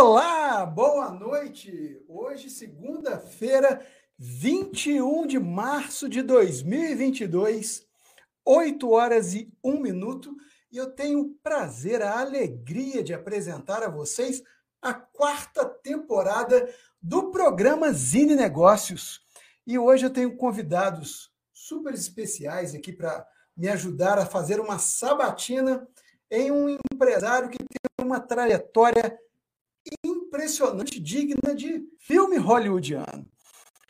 Olá, boa noite. Hoje, segunda-feira, 21 de março de 2022, 8 horas e 1 minuto, e eu tenho o prazer, a alegria de apresentar a vocês a quarta temporada do programa Zine Negócios. E hoje eu tenho convidados super especiais aqui para me ajudar a fazer uma sabatina em um empresário que tem uma trajetória impressionante, digna de filme hollywoodiano.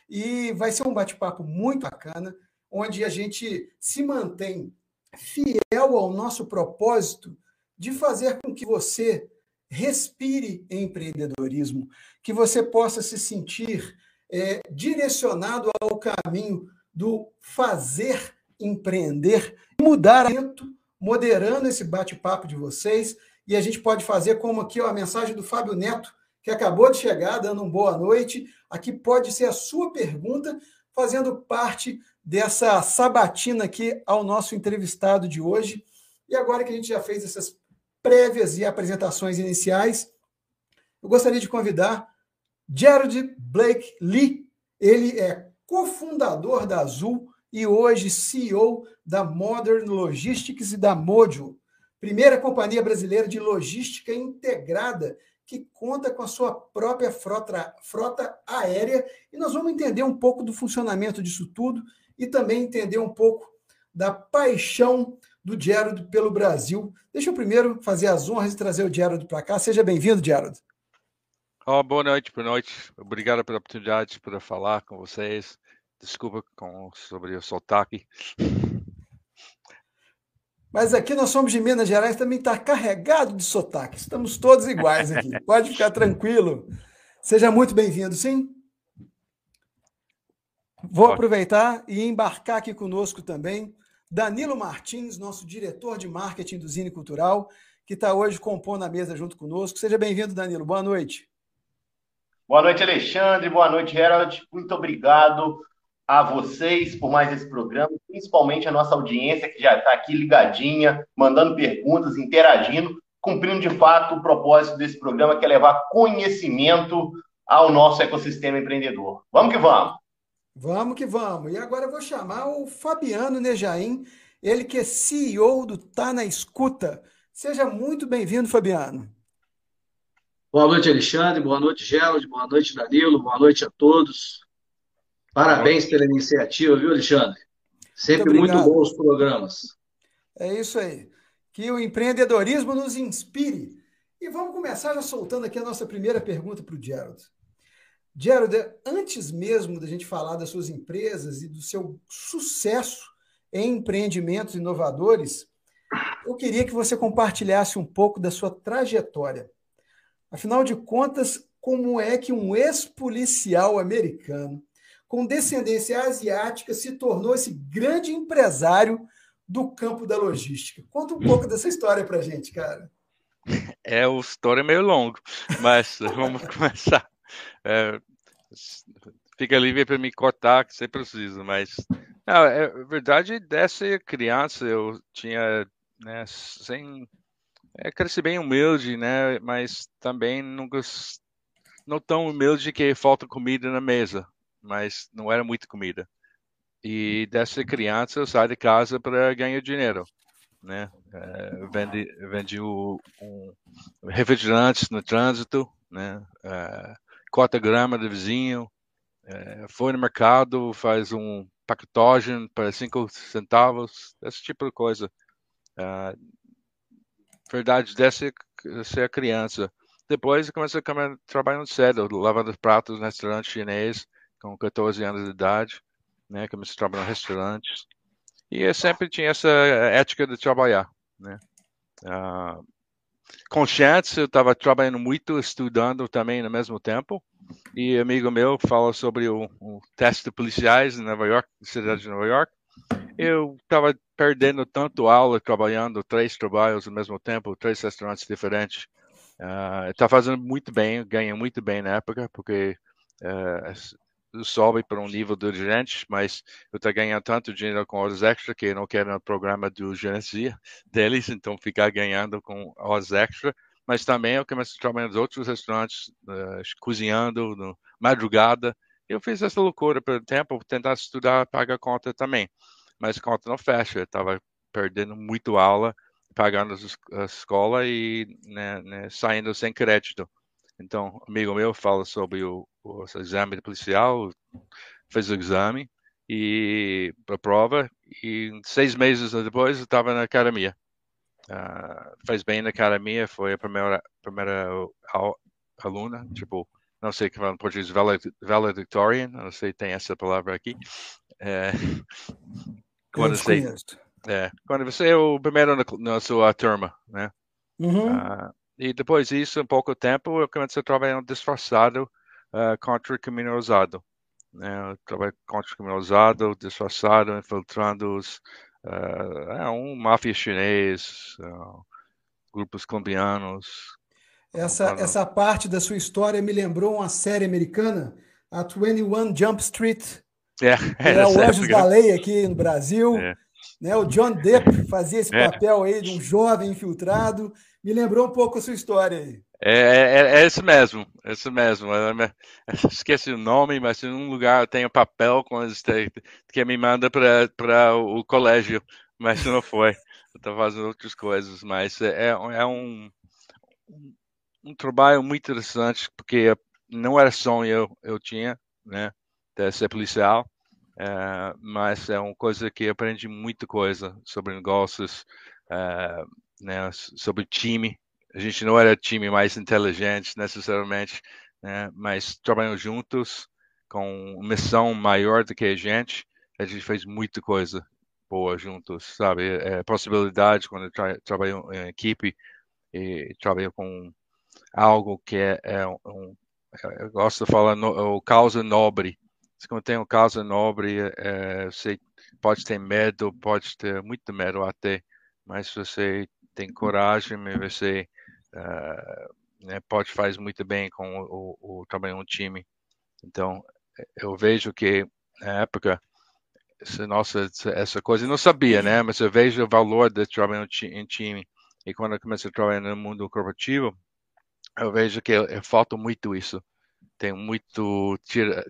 E vai ser um bate-papo muito bacana, onde a gente se mantém fiel ao nosso propósito de fazer com que você respire empreendedorismo, que você possa se sentir é, direcionado ao caminho do fazer empreender, mudar moderando esse bate-papo de vocês e a gente pode fazer como aqui ó, a mensagem do Fábio Neto, que acabou de chegar, dando um boa noite. Aqui pode ser a sua pergunta, fazendo parte dessa sabatina aqui ao nosso entrevistado de hoje. E agora que a gente já fez essas prévias e apresentações iniciais, eu gostaria de convidar Jared Blake Lee. Ele é cofundador da Azul e hoje CEO da Modern Logistics e da Mojo. Primeira companhia brasileira de logística integrada que conta com a sua própria frota, frota aérea. E nós vamos entender um pouco do funcionamento disso tudo e também entender um pouco da paixão do Gerald pelo Brasil. Deixa eu primeiro fazer as honras e trazer o Gerald para cá. Seja bem-vindo, Gerald. Oh, boa noite, boa noite. Obrigado pela oportunidade de poder falar com vocês. Desculpa com, sobre o sotaque. Mas aqui nós somos de Minas Gerais, também está carregado de sotaque. Estamos todos iguais aqui. Pode ficar tranquilo. Seja muito bem-vindo, sim? Vou aproveitar e embarcar aqui conosco também Danilo Martins, nosso diretor de marketing do Zine Cultural, que está hoje compondo a mesa junto conosco. Seja bem-vindo, Danilo. Boa noite. Boa noite, Alexandre. Boa noite, Gerald. Muito obrigado a vocês por mais esse programa, principalmente a nossa audiência que já está aqui ligadinha, mandando perguntas, interagindo, cumprindo de fato o propósito desse programa, que é levar conhecimento ao nosso ecossistema empreendedor. Vamos que vamos! Vamos que vamos! E agora eu vou chamar o Fabiano Nejaim, ele que é CEO do Tá na Escuta. Seja muito bem-vindo, Fabiano. Boa noite, Alexandre. Boa noite, Gerald. Boa noite, Danilo. Boa noite a todos. Parabéns pela iniciativa, viu, Alexandre? Sempre muito, muito bons programas. É isso aí. Que o empreendedorismo nos inspire. E vamos começar já soltando aqui a nossa primeira pergunta para o Gerald. Gerald, antes mesmo da gente falar das suas empresas e do seu sucesso em empreendimentos inovadores, eu queria que você compartilhasse um pouco da sua trajetória. Afinal de contas, como é que um ex-policial americano com descendência asiática, se tornou esse grande empresário do campo da logística. Conta um pouco dessa história para gente, cara. É, a história é meio longa, mas vamos começar. É, fica livre para me cortar, que você precisa, mas é verdade, dessa criança eu tinha, né, sem, é, cresci bem humilde, né, mas também nunca, não tão humilde que falta comida na mesa, mas não era muita comida. E dessa criança saí de casa para ganhar dinheiro, né? É, vendi, vendi o, um, refrigerantes no trânsito, né? É, corta grama do vizinho, é, foi no mercado, faz um paquetagem para cinco centavos, esse tipo de coisa. É, verdade, dessa ser criança. Depois comecei a trabalhar cedo, lavando pratos no restaurante chinês, com 14 anos de idade, né? Comecei a trabalhar em restaurantes. E eu sempre tinha essa ética de trabalhar, né? Uh, consciente, eu estava trabalhando muito, estudando também no mesmo tempo. E amigo meu fala sobre o, o teste de policiais em Nova York, cidade de Nova York. Eu estava perdendo tanto aula, trabalhando três trabalhos ao mesmo tempo, três restaurantes diferentes. Uh, está fazendo muito bem, ganha muito bem na época, porque uh, sobe para um nível de gerente, mas eu estou ganhando tanto dinheiro com horas extra que eu não quero no programa do gerencia deles, então ficar ganhando com horas extra, mas também eu comecei a trabalhar nos outros restaurantes, uh, cozinhando, no, madrugada. Eu fiz essa loucura pelo tempo, tentar estudar, pagar conta também. Mas a conta não fecha, eu estava perdendo muito aula, pagando a escola e né, né, saindo sem crédito. Então, amigo meu fala sobre o, o exame policial, fez o exame e a prova e seis meses depois estava na academia. Uh, fez bem na academia, foi a primeira primeira aluna, tipo, não sei que fala em português, valedictorian, não sei se tem essa palavra aqui. É, quando, você, é, quando você é o primeiro na, na sua turma, né? Uhum. Uh, e depois disso, em pouco tempo, eu comecei a trabalhar disfarçado uh, contra o criminoso. Né? Eu trabalhei contra o criminoso, disfarçado, infiltrando os, uh, um máfia chinês, uh, grupos colombianos. Essa, essa parte da sua história me lembrou uma série americana, a 21 Jump Street. É, é, é o Anjos da Lei aqui no Brasil. É. Né? O John Depp fazia esse é. papel aí de um jovem infiltrado. Me lembrou um pouco a sua história aí. É, é, é esse mesmo, é esse mesmo. esqueci o nome, mas em um lugar tem o papel que me manda para o colégio, mas não foi. Estou fazendo outras coisas, mas é, é um, um trabalho muito interessante, porque não era sonho eu, eu tinha, né, de ser policial, é, mas é uma coisa que aprendi muita coisa sobre negócios, é, né, sobre time. A gente não era time mais inteligente necessariamente, né, mas trabalhando juntos com missão maior do que a gente, a gente fez muita coisa boa juntos, sabe? É, possibilidade quando eu tra trabalho em equipe e trabalho com algo que é, é um, eu gosto de falar no, o causa nobre, quando tem um caso nobre, é, você pode ter medo, pode ter muito medo até, mas você tem coragem, você uh, né, pode fazer muito bem com o, o, o trabalho em um time. Então, eu vejo que na época nossa essa coisa eu não sabia, né? Mas eu vejo o valor de trabalhar em time. E quando eu comecei a trabalhar no mundo corporativo, eu vejo que falta muito isso tem muito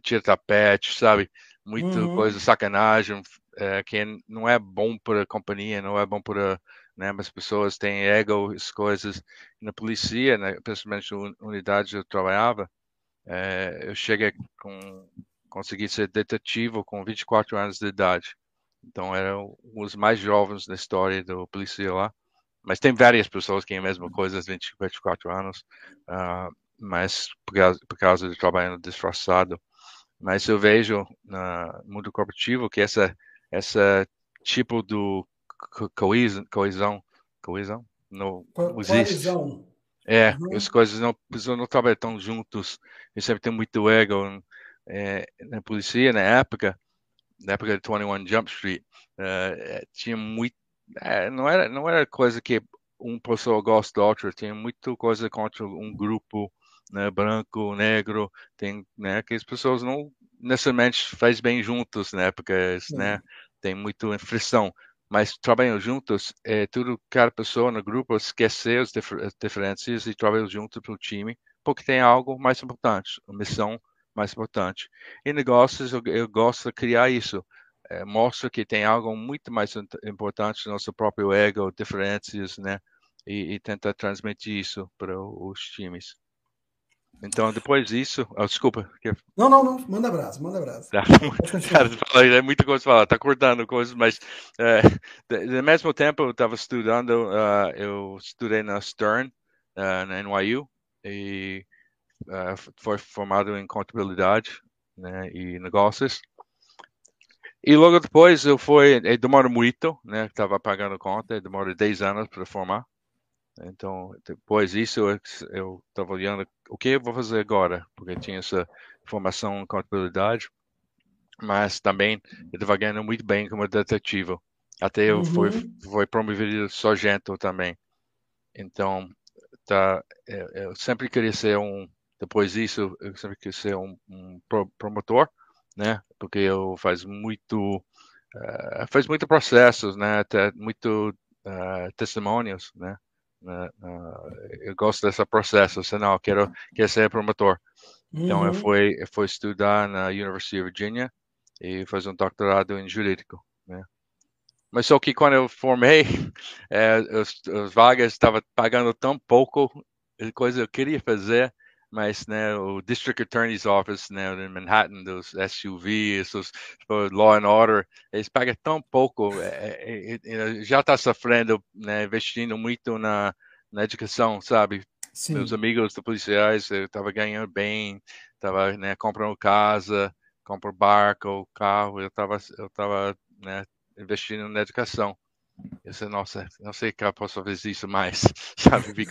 tira-tapete, sabe? Muito uhum. coisa, sacanagem, é, que não é bom para a companhia, não é bom para né, as pessoas têm ego, as coisas. Na polícia, né, principalmente na unidade eu trabalhava, é, eu cheguei com consegui ser detetive com 24 anos de idade. Então, eram os mais jovens da história do polícia lá. Mas tem várias pessoas que têm a mesma coisa, 20, 24 anos. Uh, mas por causa, por causa do trabalho disfarçado. Mas eu vejo no mundo corporativo que essa essa tipo do coesão coesão coesão não existe. Coesão. É, uhum. as coisas não não trabalhar tão juntos. E sempre tem muito ego é, na polícia na época, na época de 21 Jump Street, uh, tinha muito é, não era não era coisa que um pessoa gosta da outra, tinha muito coisa contra um grupo né, branco, negro, tem, né, que as pessoas não necessariamente faz bem juntos, né, porque, né, tem muita frição, mas trabalham juntos, é tudo, cada pessoa no grupo esquecer as diferenças e trabalhar junto para o time, porque tem algo mais importante, uma missão mais importante. Em negócios, eu, eu gosto de criar isso, é, mostra que tem algo muito mais importante no nosso próprio ego, diferenças, né, e, e tenta transmitir isso para os times. Então, depois disso. Oh, desculpa. Não, não, não. Manda abraço, manda abraço. Tá. Cara, é muita coisa para falar, tá cortando coisas, mas é, mesmo tempo eu estava estudando, uh, eu estudei na Stern, uh, na NYU, e uh, foi formado em contabilidade né, e negócios. E logo depois eu fui, demorou muito, né? Estava pagando conta, demorou 10 anos para formar. Então, depois disso, eu estava olhando o que eu vou fazer agora, porque tinha essa formação em contabilidade, mas também eu estava ganhando muito bem como detetive. Até eu uhum. fui, fui promovido sargento também. Então, tá, eu, eu, sempre queria ser um, depois disso, eu sempre queria ser um, um promotor, né? Porque eu faz muito, uh, faz muito processos, né? Até muito uh, testemunhos, né? Né, eu gosto desse processo, senão eu quero, quero ser promotor. Então, uhum. eu, fui, eu fui estudar na University of Virginia e fazer um doutorado em jurídico. Né? Mas só que quando eu formei, é, os, os vagas estavam pagando tão pouco, coisa eu queria fazer, mas né, o District Attorney's Office né, em Manhattan, dos SUV, os Law and Order, eles pagam tão pouco, é, é, é já está sofrendo, né, investindo muito na, na educação, sabe? Sim. Meus amigos policiais, eu estava ganhando bem, estava né, comprando casa, comprando barco, carro, eu estava eu tava, né, investindo na educação. Eu sei, nossa, não sei que eu posso fazer isso mais, sabe?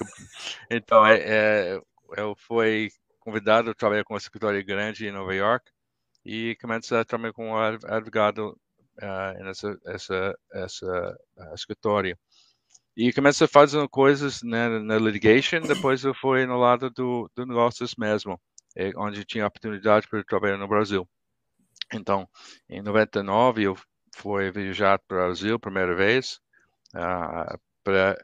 Então, é, é, eu fui convidado a trabalhar com um escritório grande em Nova York e comecei a trabalhar com um advogado uh, nessa essa, essa uh, escritório. E comecei fazendo coisas né, na litigation, depois eu fui no lado do, do negócios mesmo, é, onde tinha oportunidade para trabalhar no Brasil. Então, em 99 eu fui viajar para o Brasil primeira vez uh, para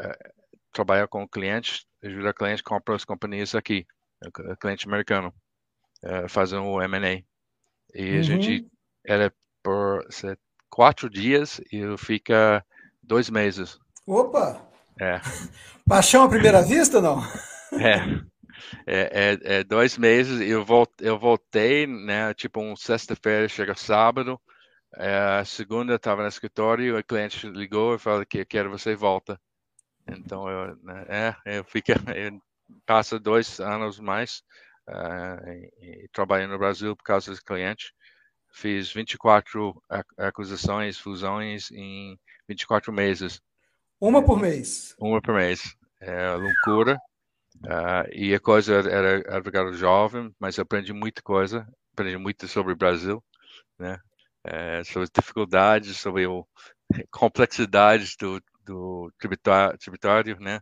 trabalhar com clientes ajuda o cliente a comprar as companhias aqui, o cliente americano, uh, fazendo o M&A. E uhum. a gente era por quatro dias e fica dois meses. Opa! É. Paixão à primeira vista, não? É. É, é, é, dois meses eu voltei, eu voltei né tipo um sexta-feira chega sábado é, segunda estava no escritório o cliente ligou e falou que quero você volta então, eu, né, é, eu fico, eu passo dois anos mais uh, e, e trabalhando no Brasil por causa dos clientes. Fiz 24 aquisições, fusões em 24 meses. Uma por mês? Uma por mês. É loucura. Uh, e a coisa era advogado jovem, mas aprendi muita coisa. Aprendi muito sobre o Brasil, né? É, sobre as dificuldades, sobre a complexidade do, do tributário, tributário né?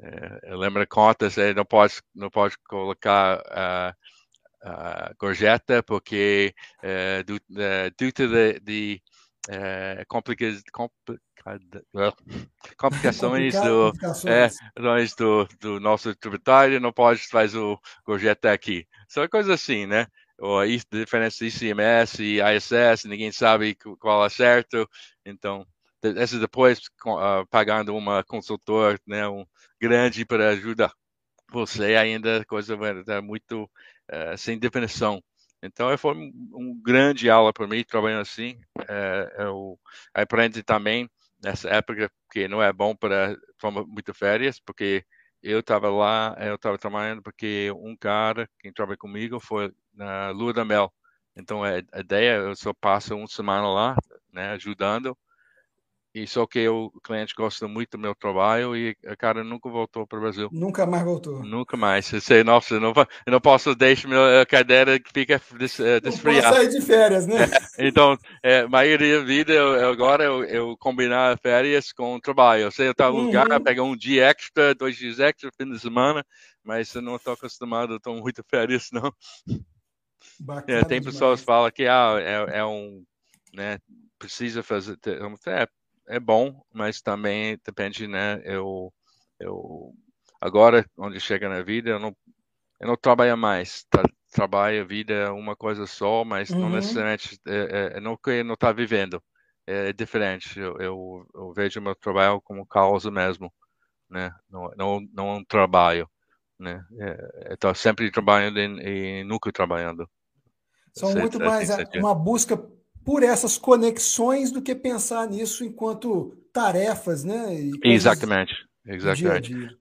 É, eu lembro contas, ele não pode, não pode colocar a, a gorjeta porque é, do, é, due to the, the é, complica, complica, complicações, do, é, do, do nosso tributário, não pode fazer o gorjeta aqui. Só coisa assim, né? Ou a diferença de ICMS e ISS, ninguém sabe qual é certo, então essa depois uh, pagando uma consultor né, um grande para ajudar você ainda coisa tá muito uh, sem definição. Então foi um, um grande aula para mim trabalhando assim uh, eu aprendi também nessa época que não é bom para tomar muitas férias porque eu estava lá eu estava trabalhando porque um cara que trabalha comigo foi na lua da mel. Então a, a ideia eu só passo uma semana lá né ajudando e só que o cliente gosta muito do meu trabalho e a cara nunca voltou para o Brasil. Nunca mais voltou. Nunca mais. Eu sei, nossa, eu não, eu não posso deixar minha cadeira que fica des, desfriar. Não sair de férias, né? É, então, é, maioria da vida, eu, agora eu, eu, combinar férias com trabalho. Eu sei, eu estou uhum. lugar, pegar um dia extra, dois dias extra, fim de semana, mas eu não estou acostumado, estou muito férias, não. Bacana é, tem pessoas que falam que ah, é, é um, né, precisa fazer, é, é bom, mas também depende, né? Eu, eu agora, onde chega na vida, eu não, eu não trabalho mais. Tra, trabalho, vida é uma coisa só, mas uhum. não necessariamente é, é, não que não está vivendo. É, é diferente. Eu, eu, eu, vejo meu trabalho como causa mesmo, né? Não, não, não um trabalho, né? É, Estou sempre trabalhando e, e nunca trabalhando. São muito mais uma busca por essas conexões do que pensar nisso enquanto tarefas, né? Exatamente, exatamente. Dia dia.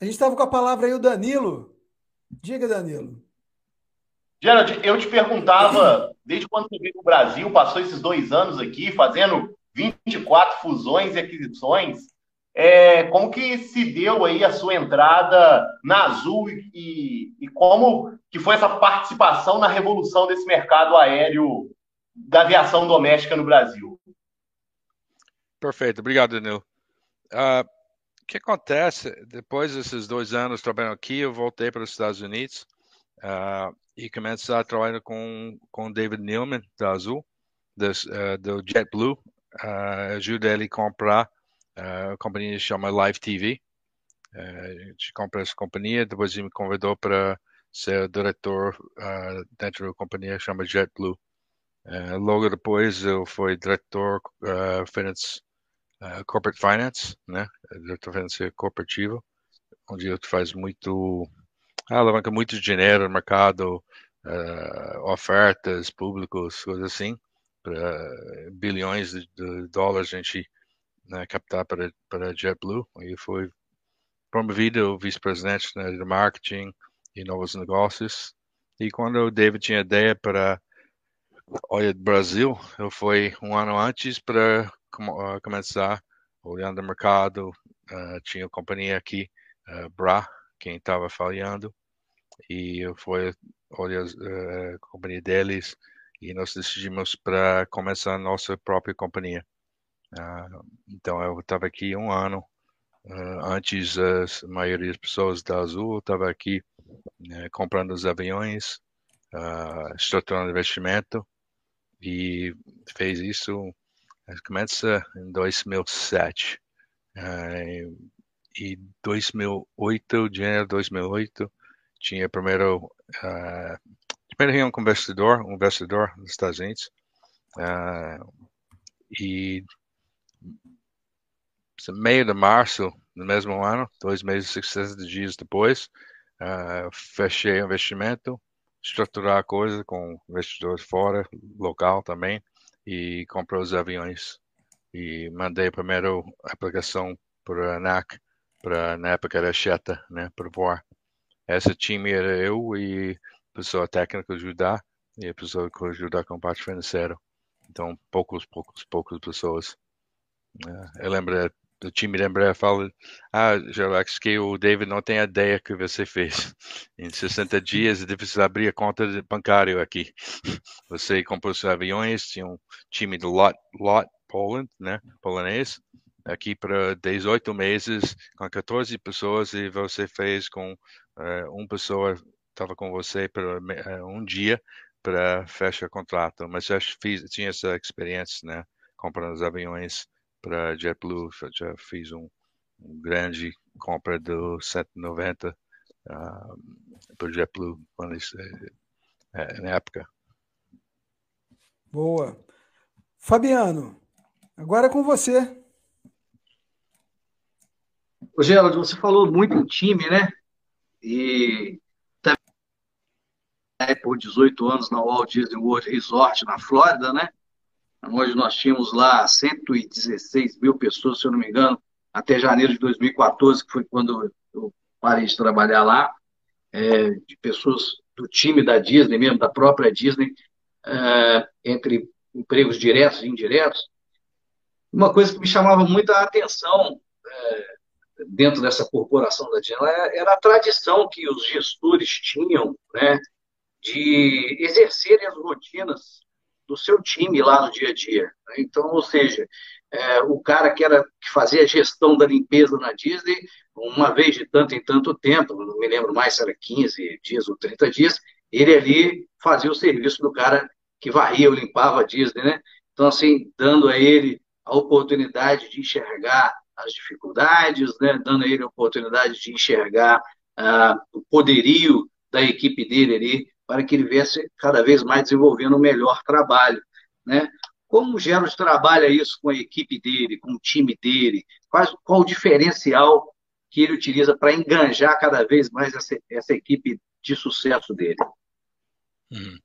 A gente estava com a palavra aí o Danilo. Diga, Danilo. Gerald, eu te perguntava, desde quando você veio para o Brasil, passou esses dois anos aqui, fazendo 24 fusões e aquisições, é, como que se deu aí a sua entrada na Azul e, e como que foi essa participação na revolução desse mercado aéreo da aviação doméstica no Brasil? Perfeito, obrigado, Danilo. Uh, o que acontece, depois desses dois anos trabalhando aqui, eu voltei para os Estados Unidos uh, e começar a trabalhar com com David Neilman da Azul, das, uh, do JetBlue, uh, ajuda ele a comprar a companhia chama Live TV. a gente compra essa companhia, depois ele me convidou para ser diretor dentro da companhia chama JetBlue. logo depois eu fui diretor uh, finance, corporate finance, né, diretor financeiro corporativo, onde eu faz muito ah, alavanca muito dinheiro no mercado, uh, ofertas públicos, coisas assim, para bilhões de, de, dólares a gente né, captar para, para JetBlue. E foi promovido vice-presidente né, de marketing e novos negócios. E quando o David tinha ideia para olha Brasil, eu fui um ano antes para uh, começar olhando o mercado. Uh, tinha companhia aqui, uh, Bra, quem estava falhando e foi olha eh, a companhia deles e nós decidimos para começar a nossa própria companhia. Uh, então eu estava aqui um ano uh, antes a maioria das pessoas da Azul estava aqui uh, comprando os aviões, estruturando investimento e fez isso começa em 2007 e 2008 janeiro de 2008 tinha primeiro uh, primeiro com um investidor, um investidor nos Estados Unidos uh, e meio de março do mesmo ano, dois meses e 60 dias depois, uh, fechei o investimento, estruturar a coisa com investidores fora, local também, e comprei os aviões. E mandei a primeira aplicação para a ANAC, para, na época era Cheta, né, para voar. Esse time era eu e pessoa técnica ajudar e a pessoa que ajudar com a parte financeira. Então, poucos, poucos, poucas pessoas. É, eu lembro do time lembra fala, ah, Jalex, que o David não tem ideia que você fez. Em 60 dias é difícil abrir a conta bancária aqui. Você comprou seus aviões, tinha um time do Lot, Lot Poland, né, polonês, aqui para 18 meses com 14 pessoas e você fez com uh, uma pessoa estava com você por uh, um dia para fechar contrato, mas já fiz, tinha essa experiência, né, comprando os aviões para JetBlue, já fiz um, um grande compra do 190 uh, para JetBlue quando isso, é, na época. Boa. Fabiano, agora é com você. Ô, Geraldo, você falou muito em time, né? E também por 18 anos na Walt Disney World Resort, na Flórida, né? Onde nós tínhamos lá 116 mil pessoas, se eu não me engano, até janeiro de 2014, que foi quando eu parei de trabalhar lá, é, de pessoas do time da Disney, mesmo da própria Disney, é, entre empregos diretos e indiretos. Uma coisa que me chamava muita atenção é, dentro dessa corporação da Disney era a tradição que os gestores tinham né, de exercerem as rotinas do seu time lá no dia a dia. Então, ou seja, é, o cara que, era, que fazia a gestão da limpeza na Disney, uma vez de tanto em tanto tempo, não me lembro mais se era 15 dias ou 30 dias, ele ali fazia o serviço do cara que varria ou limpava a Disney, né? Então, assim, dando a ele a oportunidade de enxergar as dificuldades, né, dando a ele a oportunidade de enxergar ah, o poderio da equipe dele ali, para que ele viesse cada vez mais desenvolvendo um melhor trabalho. Né? Como o Gerald trabalha isso com a equipe dele, com o time dele? Qual, qual o diferencial que ele utiliza para enganjar cada vez mais essa, essa equipe de sucesso dele? Hum.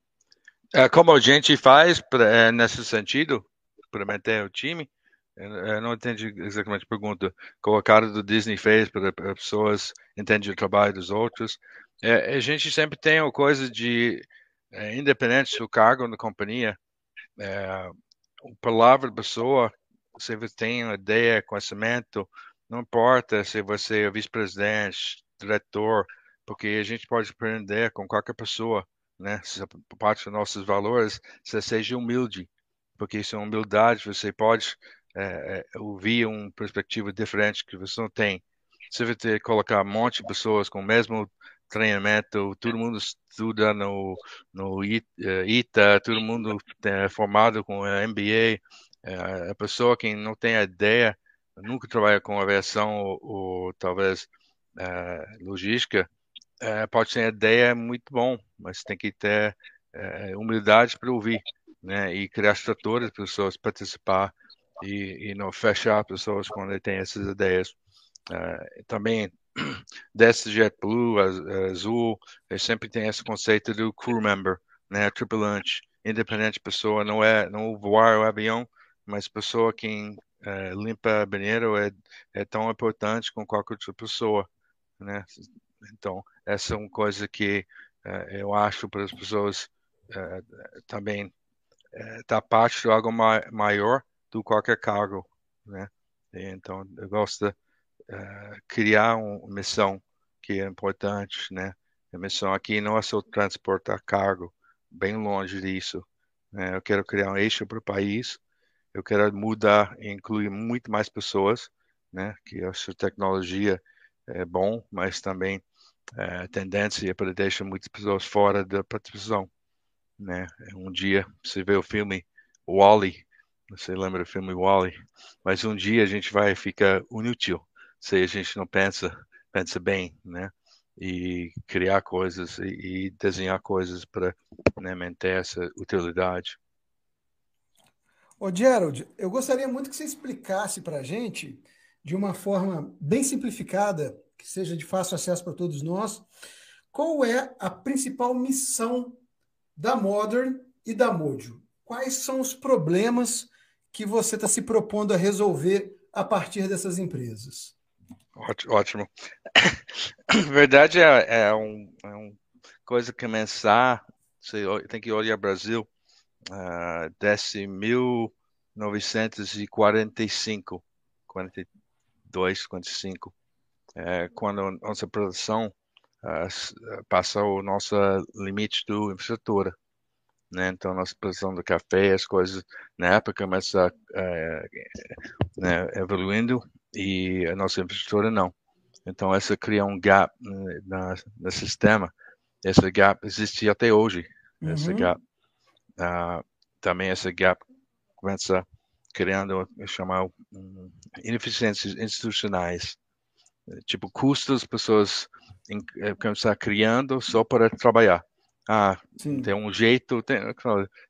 É, como a gente faz pra, é, nesse sentido, para manter o time? Eu não entendi exatamente a pergunta. Como a cara do Disney fez para pessoas entender o trabalho dos outros. É, a gente sempre tem uma coisa de, é, independente do cargo na companhia, é, a palavra da pessoa, se você tem uma ideia, conhecimento, não importa se você é vice-presidente, diretor, porque a gente pode aprender com qualquer pessoa, né? Se parte dos nossos valores, você seja humilde, porque isso é humildade, você pode é, é, ouvir uma perspectiva diferente que você não tem. Se você colocar um monte de pessoas com a treinamento, todo mundo estuda no, no ITA, todo mundo é formado com MBA. A pessoa que não tem ideia, nunca trabalha com aviação ou, ou talvez logística, pode ter ideia muito bom, mas tem que ter humildade para ouvir, né? E criar estruturas para as pessoas participar e, e não fechar pessoas quando têm essas ideias. Também desse JetBlue, Azul, sempre tem esse conceito do crew member, né, tripulante, independente pessoa, não é não voar o avião, mas pessoa que uh, limpa banheiro é, é tão importante como qualquer outra pessoa, né? Então essa é uma coisa que uh, eu acho para as pessoas uh, também está parte de algo ma maior do qualquer cargo, né? Então, eu gosto uh, criar uma missão que é importante, né? A missão aqui não é só transportar cargo, bem longe disso. Né? Eu quero criar um eixo para o país, eu quero mudar e incluir muito mais pessoas, né? Que essa tecnologia é bom, mas também é, a tendência é para deixar muitas pessoas fora da participação, né? Um dia, você vê o filme Wall-E, você lembra do filme Wally? Mas um dia a gente vai ficar inútil se a gente não pensa, pensa bem, né? E criar coisas e, e desenhar coisas para né, manter essa utilidade. Ô Gerald, eu gostaria muito que você explicasse para a gente, de uma forma bem simplificada, que seja de fácil acesso para todos nós, qual é a principal missão da Modern e da Modio? Quais são os problemas que você está se propondo a resolver a partir dessas empresas? Ótimo. Verdade é, é, um, é uma coisa começar, você tem que olhar Brasil uh, desde 1945, 42, 45, é, quando nossa produção uh, passou o nosso limite do infraestrutura né? Então, nossa produção do café, as coisas na época começam é, né, evoluindo e a nossa infraestrutura não. Então, essa cria um gap né, na, no sistema. Esse gap existe até hoje. Uhum. Esse gap. Uh, também esse gap começa criando, chamar um, ineficiências institucionais. Tipo, custos, pessoas em, eh, começar criando só para trabalhar. Ah, Sim. tem um jeito, tem,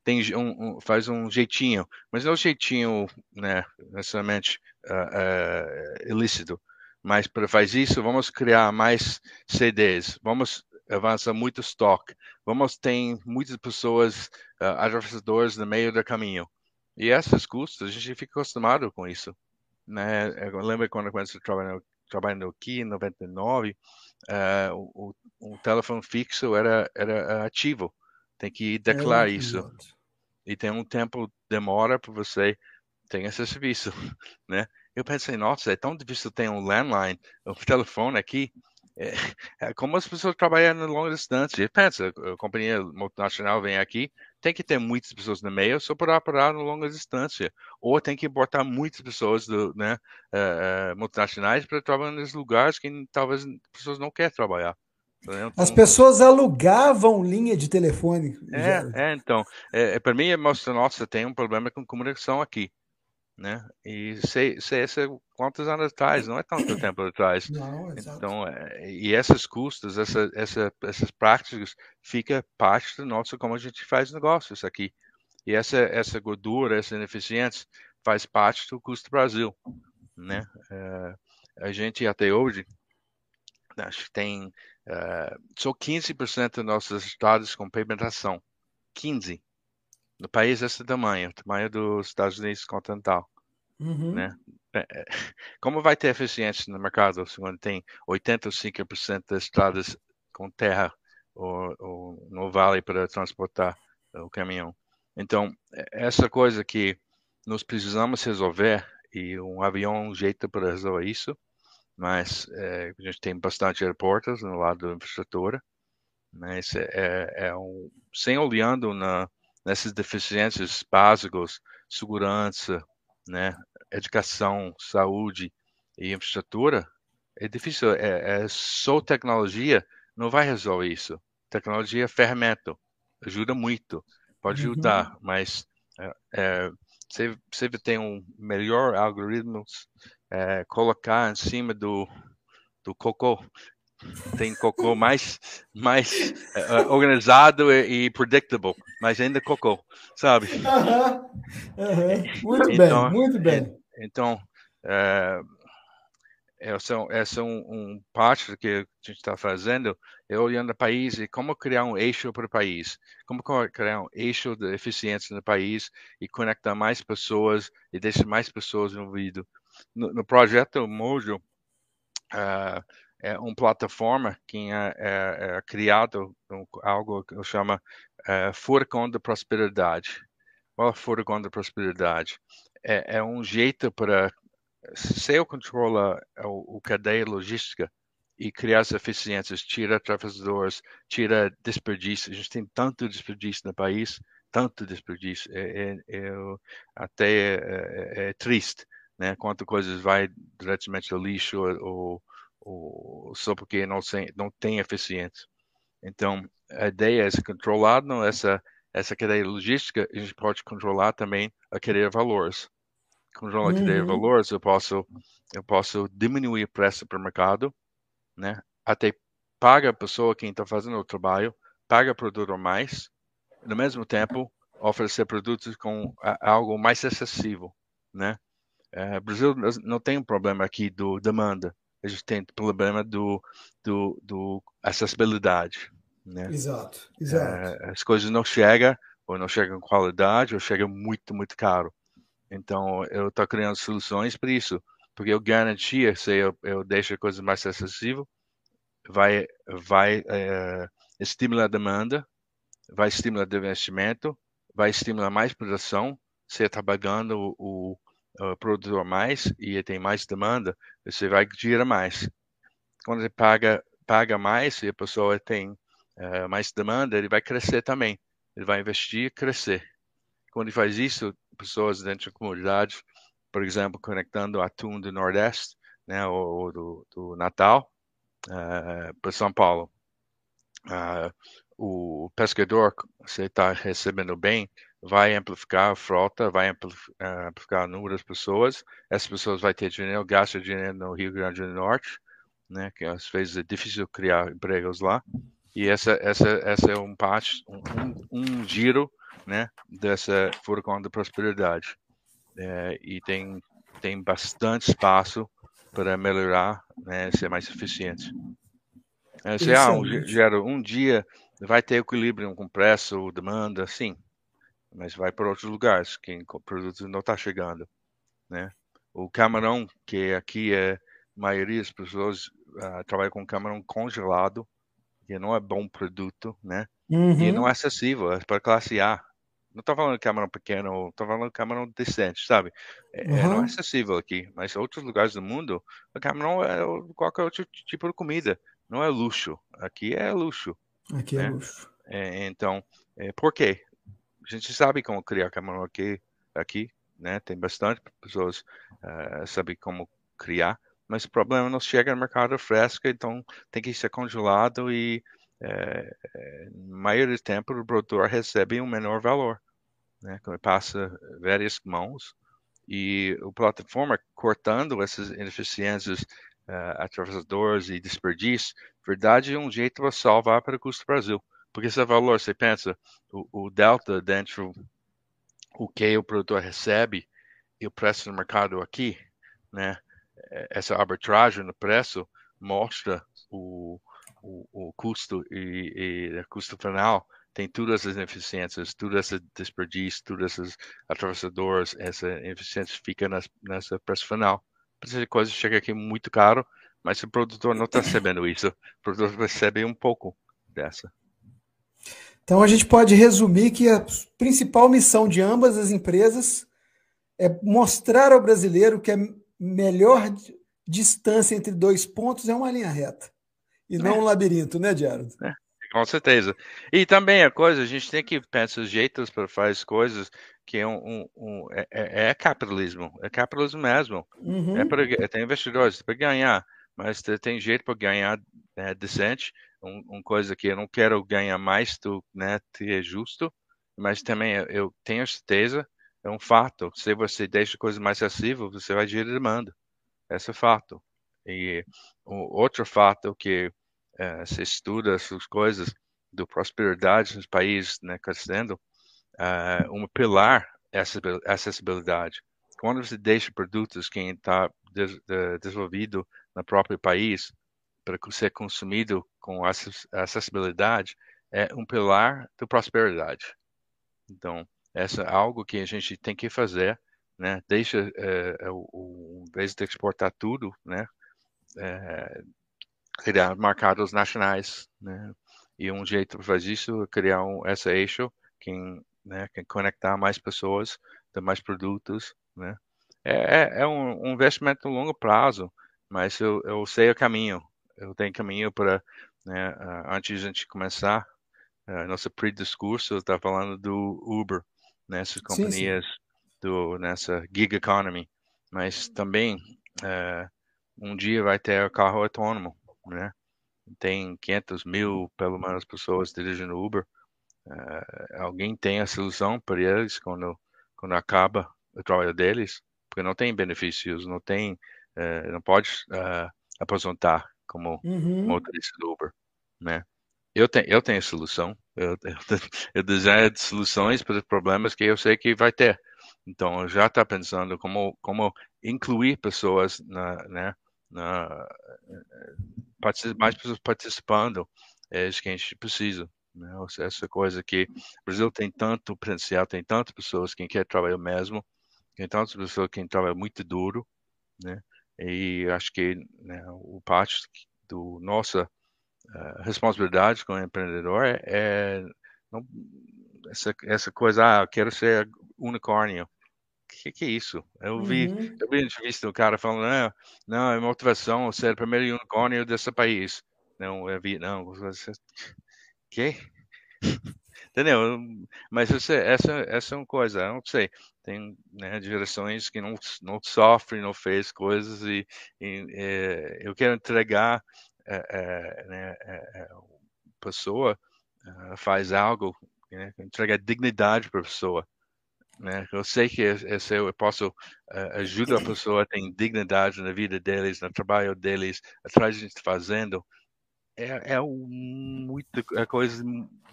tem um, um, faz um jeitinho, mas não é um jeitinho, né, necessariamente uh, uh, ilícito. Mas para fazer isso, vamos criar mais CDs, vamos avançar muito estoque, vamos ter muitas pessoas, uh, atravessadores no meio do caminho. E esses custos, a gente fica acostumado com isso. Né? Eu lembro quando eu comecei trabalhando, trabalhando aqui em 99, uh, o, o, telefone fixo era, era ativo. Tem que declarar é isso. E tem um tempo demora para você ter esse serviço, né? Eu pensei, nossa, é tão difícil ter um landline, um telefone aqui. É, é como as pessoas trabalham em longa distância. Pensa, a companhia multinacional vem aqui, tem que ter muitas pessoas no meio só para operar no longa distância. Ou tem que botar muitas pessoas do, né, uh, multinacionais para trabalhar nos lugares que talvez as pessoas não querem trabalhar. Então, As pessoas alugavam linha de telefone. É, é então. É, é para mim, mostra, nossa, tem um problema com comunicação aqui né? E sei, sei essa quantos anos atrás, não é tanto tempo atrás. Não, então, é, e esses custos, essa, essa, essas práticas, fica parte do nosso como a gente faz negócios aqui. E essa, essa gordura, essa ineficiência, faz parte do custo do Brasil, né? É, a gente até hoje, acho que tem uh, só 15% dos nossos estados com pavimentação. 15 no país desse tamanho, tamanho dos Estados Unidos continental, uhum. né? É, é, como vai ter eficiência no mercado quando tem 85% das estradas com terra ou, ou, no vale para transportar o caminhão? Então, é, essa coisa que nós precisamos resolver e um avião é um jeito para resolver isso, mas é, a gente tem bastante aeroportos no lado da infraestrutura, mas é, é um, sem olhando na nessas deficiências básicas, segurança, né, educação, saúde e infraestrutura, é difícil. É, é só tecnologia não vai resolver isso. Tecnologia é ferramenta, ajuda muito, pode uhum. ajudar, mas é, é, você, você tem um melhor algoritmo é, colocar em cima do, do cocô. Tem cocô mais, mais uh, organizado e, e, predictable, mas ainda cocô, sabe? Uhum. Uhum. Muito então, bem, muito bem. Então, uh, essa, essa é um, um parte do que a gente está fazendo, é olhando o país e como criar um eixo para o país, como criar um eixo de eficiência no país e conectar mais pessoas e deixar mais pessoas envolvidas. No, no projeto Mojo, uh, é uma plataforma que é, é, é criado um, algo que chamo uh, Furacão da Prosperidade. Qual é Furacão da Prosperidade? É, é um jeito para se eu controla o, o cadeia logística e criar as eficiências, tira atravessadores, tira desperdício, a gente tem tanto desperdício no país, tanto desperdício, é, é, é até é, é, é, triste, né? Quanto coisas vai diretamente ao lixo ou, ou só porque não tem, não tem eficiência. Então, a ideia é controlar não, essa essa cadeia logística, a gente pode controlar também a cadeia de valores controlar uhum. de valores, eu posso, eu posso diminuir o preço para o mercado, né? Até paga a pessoa quem está fazendo o trabalho, paga o produto mais, no mesmo tempo oferecer produtos com algo mais acessível, né? É, Brasil não tem um problema aqui do demanda, a gente tem problema do, do, do acessibilidade, né? Exato, exato. É, as coisas não chegam, ou não chegam com qualidade, ou chegam muito, muito caro. Então, eu estou criando soluções para isso, porque eu garantia, se eu, eu deixo a coisa mais acessível, vai, vai é, estimular a demanda, vai estimular o investimento, vai estimular mais produção, você está pagando o, o, produtor mais e tem mais demanda, você vai girar mais. Quando você paga, paga mais e a pessoa tem é, mais demanda, ele vai crescer também. Ele vai investir e crescer. Quando ele faz isso, pessoas dentro da comunidade, por exemplo, conectando atum do Nordeste, né, ou, ou do, do, Natal, uh, para São Paulo. Uh, o pescador, você está recebendo bem, vai amplificar a frota, vai amplificar o número de pessoas, essas pessoas vão ter dinheiro, gastam dinheiro no Rio Grande do Norte, né, que às vezes é difícil criar empregos lá, e essa, essa, essa é um parte, um, um, giro né, dessa furacão da prosperidade. É, e tem, tem bastante espaço para melhorar, né, ser mais eficiente. É, se, ah, um, gero, um dia vai ter equilíbrio com preço, demanda, sim, mas vai para outros lugares que o produto não está chegando, né? O camarão, que aqui é a maioria das pessoas uh, trabalha com camarão congelado, que não é bom produto, né? Uhum. E não é acessível, é para classe A. Não estou falando de camarão pequeno, estou falando de camarão decente, sabe? É, uhum. Não é acessível aqui, mas em outros lugares do mundo, o camarão é qualquer outro tipo de comida. Não é luxo. Aqui é luxo. Aqui é né? é luxo. É, então, é, por quê? A gente sabe como criar camarão aqui, aqui né? Tem bastante pessoas uh, sabem como criar, mas o problema não chega no mercado fresco, então tem que ser congelado e é, é, maioria do tempo o produtor recebe um menor valor né, que passa várias mãos e a plataforma cortando essas ineficiências, uh, atravessadores e desperdício, verdade é um jeito para salvar para o custo Brasil. Porque esse valor, você pensa, o, o delta dentro o que o produtor recebe e o preço no mercado aqui, né? Essa arbitragem no preço mostra o, o, o custo e, e o custo final tem todas as ineficiências, tudo esse desperdício, todos esses atravessadores, essa ineficiência fica nessa, nessa preço final. Essa coisa chega aqui muito caro, mas o produtor não está recebendo isso. O produtor recebe um pouco dessa. Então a gente pode resumir que a principal missão de ambas as empresas é mostrar ao brasileiro que a melhor distância entre dois pontos é uma linha reta e não é. um labirinto, né, Gerald? É. Com certeza. E também a coisa, a gente tem que pensar os jeitos para fazer coisas que é um, um, um é, é, é, capitalismo, é capitalismo mesmo. Uhum. É para tem investidores para ganhar, mas tem jeito para ganhar é, decente um, uma coisa que eu não quero ganhar mais do né, que é justo, mas também eu tenho certeza, é um fato, se você deixa coisas mais acessíveis, você vai gerar demanda. Esse é fato. E o outro fato que uh, se estuda essas coisas do prosperidade nos países né, crescendo, uh, um pilar é acessibilidade. Quando você deixa produtos que está de, de, desenvolvido no próprio país para ser consumido com acessibilidade, é um pilar da prosperidade. Então, essa é algo que a gente tem que fazer, né? Deixa, é, o, o, em vez de exportar tudo, né? É, criar mercados nacionais, né? E um jeito para fazer isso é criar um, essa eixo que, né, que conectar mais pessoas, ter mais produtos, né? É, é, é um, um investimento a longo prazo, mas eu, eu sei o caminho. Eu tenho caminho para, né, antes de a gente começar, uh, nosso pre-discurso está falando do Uber, nessas companhias sim, sim. do nessa gig economy, mas também uh, um dia vai ter carro autônomo, né? Tem 500 mil, pelo menos, pessoas dirigindo Uber. Uh, alguém tem a solução para eles quando quando acaba o trabalho deles, porque não tem benefícios, não tem, uh, não pode aposentar como uhum. motorista do Uber, né? Eu tenho, eu tenho solução. Eu, eu, eu desenho soluções para os problemas que eu sei que vai ter. Então, eu já está pensando como, como incluir pessoas na, né, na, mais pessoas participando é isso que a gente precisa. Né? Essa coisa que o Brasil tem tanto potencial, tem tantas pessoas que querem trabalhar mesmo, tem tantas pessoas que trabalham muito duro, né? E acho que né, o parte do nossa uh, responsabilidade como empreendedor é, é não, essa, essa coisa, ah, quero ser unicórnio. O que, que, é isso? Eu vi, uhum. eu vi entrevista do cara falando, não, não, é motivação ser o primeiro unicórnio desse país. Não, é Vietnã. Você, que? Entendeu? Mas essa, essa, essa é uma coisa, eu não sei. Tem né, gerações que não, não sofrem, não fez coisas e, e é, eu quero entregar é, é, né, é, é, pessoa é, faz algo, né, entrega dignidade para a pessoa. Né? Eu sei que esse, eu posso ajudar a pessoa a ter dignidade na vida deles, no trabalho deles, atrás de fazendo, é, é um, muito, a coisa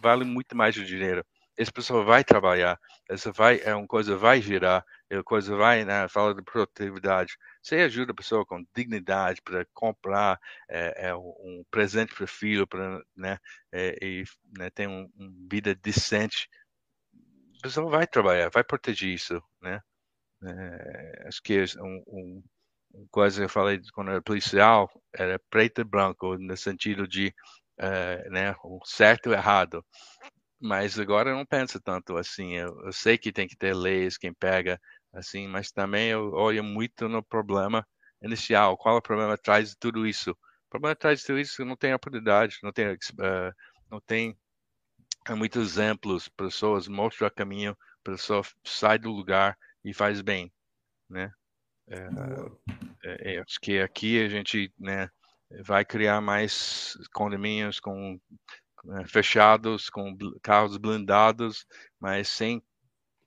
vale muito mais do dinheiro. Essa pessoa vai trabalhar, essa vai, é uma coisa vai girar, é uma coisa vai, né, fala de produtividade. Você ajuda a pessoa com dignidade para comprar é, é, um presente para o filho, para, né, é, e né, ter uma um vida decente. A pessoa vai trabalhar, vai proteger isso, né? É, acho que é um, um coisa que eu falei quando era policial era preto e branco, no sentido de uh, né, o certo e errado. Mas agora eu não penso tanto assim. Eu, eu, sei que tem que ter leis, quem pega, assim, mas também eu olho muito no problema inicial. Qual é o problema atrás de tudo isso? O problema atrás de tudo isso não tem oportunidade, não tem, uh, não tem muitos exemplos, pessoas mostram o caminho, pessoa sai do lugar e faz bem, né? É, é, é, acho que aqui a gente né, vai criar mais condomínios com né, fechados, com carros blindados, mas sem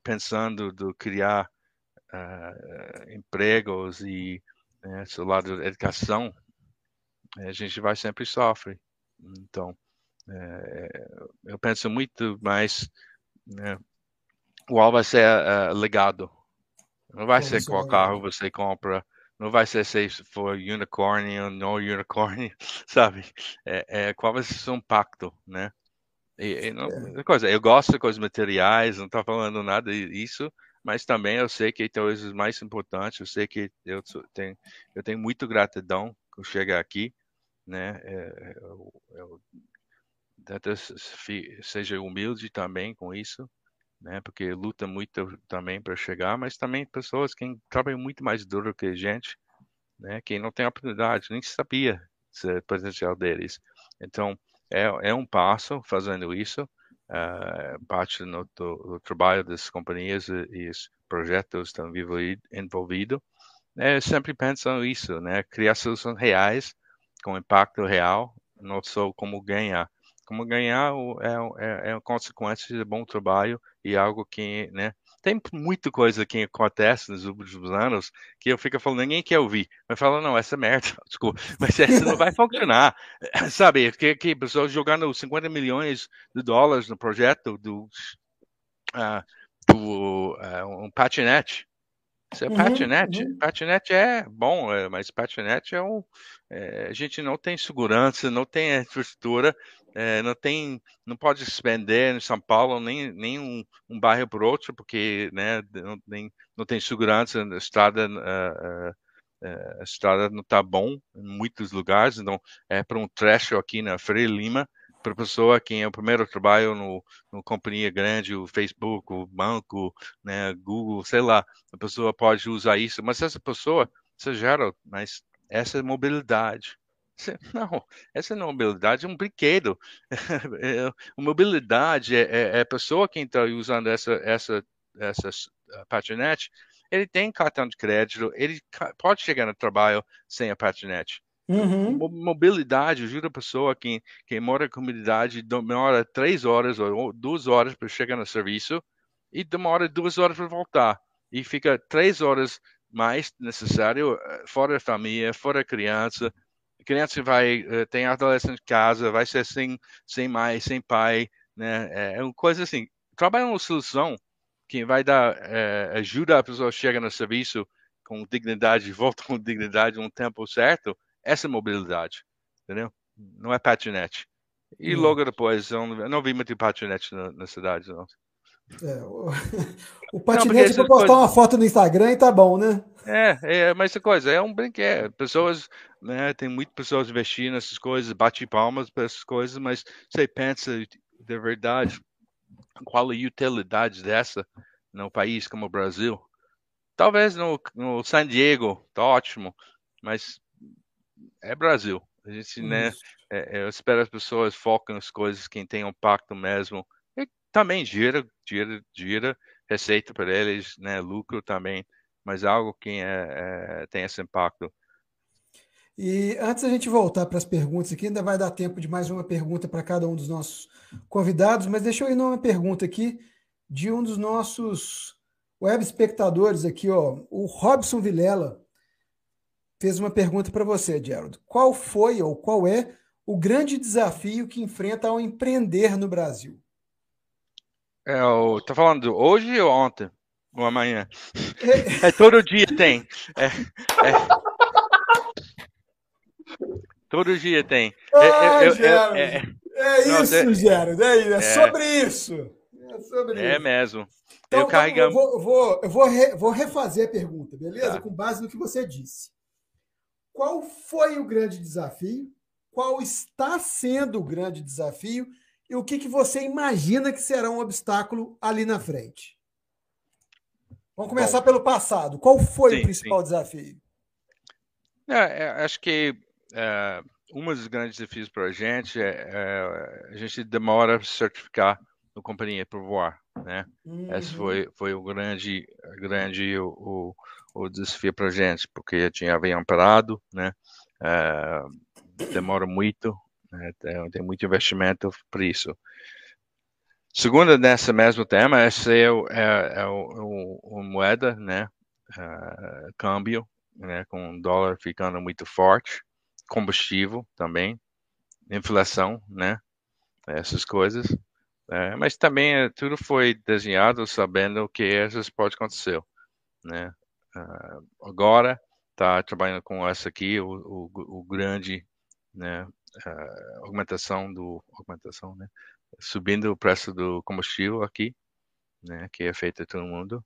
pensando do criar uh, empregos e né, do lado da educação, a gente vai sempre sofrer. Então, é, eu penso muito mais né, qual vai ser uh, legado não vai ser qual carro você compra, não vai ser se for unicórnio, não unicórnio, sabe? É, é, qual vai ser o seu impacto, né? E, e não, é. coisa, eu gosto de coisas materiais, não estou falando nada disso, mas também eu sei que tem coisas mais importantes, eu sei que eu tenho, eu tenho muito gratidão por chegar aqui, né? É, eu, eu, seja humilde também com isso, né? Porque luta muito também para chegar, mas também pessoas que trabalham muito mais duro que a gente, né? Que não tem oportunidade, nem sabia o potencial deles. Então, é, é um passo fazendo isso, uh, parte do, do, trabalho das companhias e, os projetos estão envolvidos. É, sempre pensando isso, né? Criar soluções reais com impacto real não sou como ganhar. Como ganhar é, é, é uma consequência de bom trabalho e algo que, né, tem muita coisa que acontece nos últimos anos que eu fico falando, ninguém quer ouvir. Mas fala, não, essa é merda, desculpa, mas essa não vai funcionar. Sabe, que, que pessoas jogando 50 milhões de dólares no projeto do, uh, do uh, um patinete. Isso é uhum, patinete. Uhum. Patinete é bom, é, mas patinete é um. É, a gente não tem segurança, não tem infraestrutura, é, não tem, não pode se vender em São Paulo nem, nem um, um bairro por outro, porque né, não, nem, não tem segurança, a estrada, uh, uh, a estrada não está bom em muitos lugares, então é para um trecho aqui na Freire Lima, para a pessoa que é o primeiro trabalho no, no companhia grande, o Facebook, o banco, né, Google, sei lá, a pessoa pode usar isso, mas essa pessoa, você gera, essa é mobilidade. Não, essa não é mobilidade, é um brinquedo. É, mobilidade é, é, é, a pessoa que está usando essa, essa, essa patinete, ele tem cartão de crédito, ele pode chegar no trabalho sem a patinete. Uhum. Mobilidade ajuda a pessoa que, que mora na comunidade, demora três horas ou duas horas para chegar no serviço e demora duas horas para voltar. E fica três horas mais necessário eh, fora da família, fora da criança, criança vai eh, tem adolescente em casa, vai ser sem sem mãe, sem pai, né? É, é uma coisa assim. Trabalhar uma solução que vai dar é, ajuda a pessoa chega no serviço com dignidade, volta com dignidade um tempo certo. Essa é mobilidade, entendeu? Não é patinete. E hum. logo depois, eu não, eu não vi muito patinete na, na cidade, não. É, o, o patinete para postar uma foto no Instagram e tá bom, né? É, é, mas essa coisa é um brinquedo. Pessoas, né, tem muitas pessoas investindo nessas coisas, bate palmas para essas coisas, mas você pensa de verdade qual a utilidade dessa num país como o Brasil? Talvez no, no San Diego, tá ótimo, mas é Brasil. A gente, né, é, eu espero as pessoas foquem nas coisas que têm impacto mesmo também gira, gira, gira receita para eles, né, lucro também, mas algo que é, é, tem esse impacto. E antes a gente voltar para as perguntas aqui, ainda vai dar tempo de mais uma pergunta para cada um dos nossos convidados, mas deixa eu ir numa pergunta aqui de um dos nossos web espectadores aqui, ó, o Robson Vilela fez uma pergunta para você, Gerald. Qual foi ou qual é o grande desafio que enfrenta ao empreender no Brasil? É, o, tá falando hoje ou ontem? Ou amanhã? É, todo dia tem. É, é. Todo dia tem. É, é, é isso, Gerard. É, sobre isso. É sobre é isso. mesmo. Então, eu, então, eu vou, eu vou, eu vou, re, vou refazer a pergunta, beleza? Tá. Com base no que você disse. Qual foi o grande desafio? Qual está sendo o grande desafio? E o que, que você imagina que será um obstáculo ali na frente. Vamos começar Bom, pelo passado. Qual foi sim, o principal sim. desafio? É, é, acho que é, um dos grandes desafios para a gente é, é, a gente demora para certificar a companhia para voar, né? Uhum. Esse foi foi o grande grande o, o, o desafio para a gente, porque tinha avião parado, né? É, demora muito né? Tem, muito investimento para isso. Segundo, nesse mesmo tema, esse é, é, é o moeda, né? Uh, câmbio, né? Com o dólar ficando muito forte, combustível também, inflação, né? Essas coisas. É, mas também é, tudo foi desenhado sabendo que essas pode acontecer, né? Uh, agora está trabalhando com essa aqui, o, o, o grande né, uh, augmentação do augmentação, né? Subindo o preço do combustível aqui, né? Que é feito todo mundo.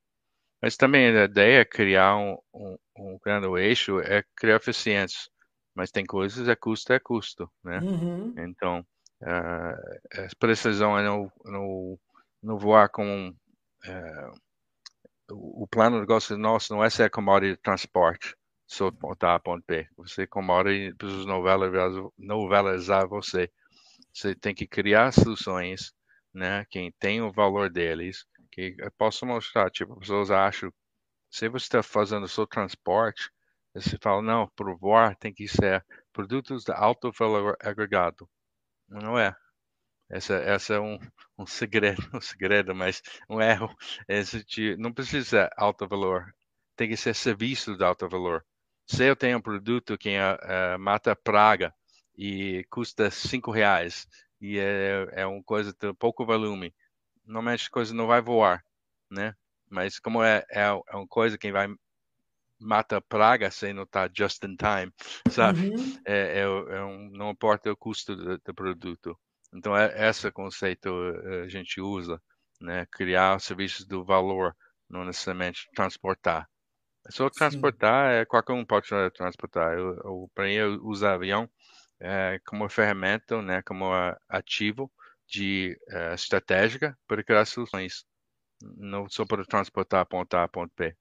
Mas também a ideia é criar um, um, um grande eixo, é criar eficiências. Mas tem coisas, é custo, é custo, né? Uhum. Então, uh, a precisão é não, não, não voar com uh, o plano de negócio nosso não é ser commodity de transporte ponto B. Você comora e precisa novelizar, você. Você tem que criar soluções, né? Quem tem o valor deles, que eu posso mostrar. Tipo, as pessoas acham, se você está fazendo seu transporte, você fala, não, para voar tem que ser produtos de alto valor agregado. Não é. Essa, essa é um, um segredo, um segredo, mas um erro. Esse não precisa alto valor, tem que ser serviço de alto valor. Se eu tenho um produto que uh, mata praga e custa cinco reais e é, é uma coisa de pouco volume, normalmente a coisa não vai voar, né? Mas como é, é, é uma coisa que vai mata praga sem não estar just in time, sabe? Uhum. É, é, é, um, não importa o custo do, do produto. Então, é, esse conceito eh, a gente usa, né? Criar serviços do valor, não necessariamente transportar. É só transportar, é, qualquer um pode transportar. Para mim, eu uso avião é, como ferramenta, né? Como ativo de uh, estratégica para criar soluções, não só para transportar ponto A a ponto B.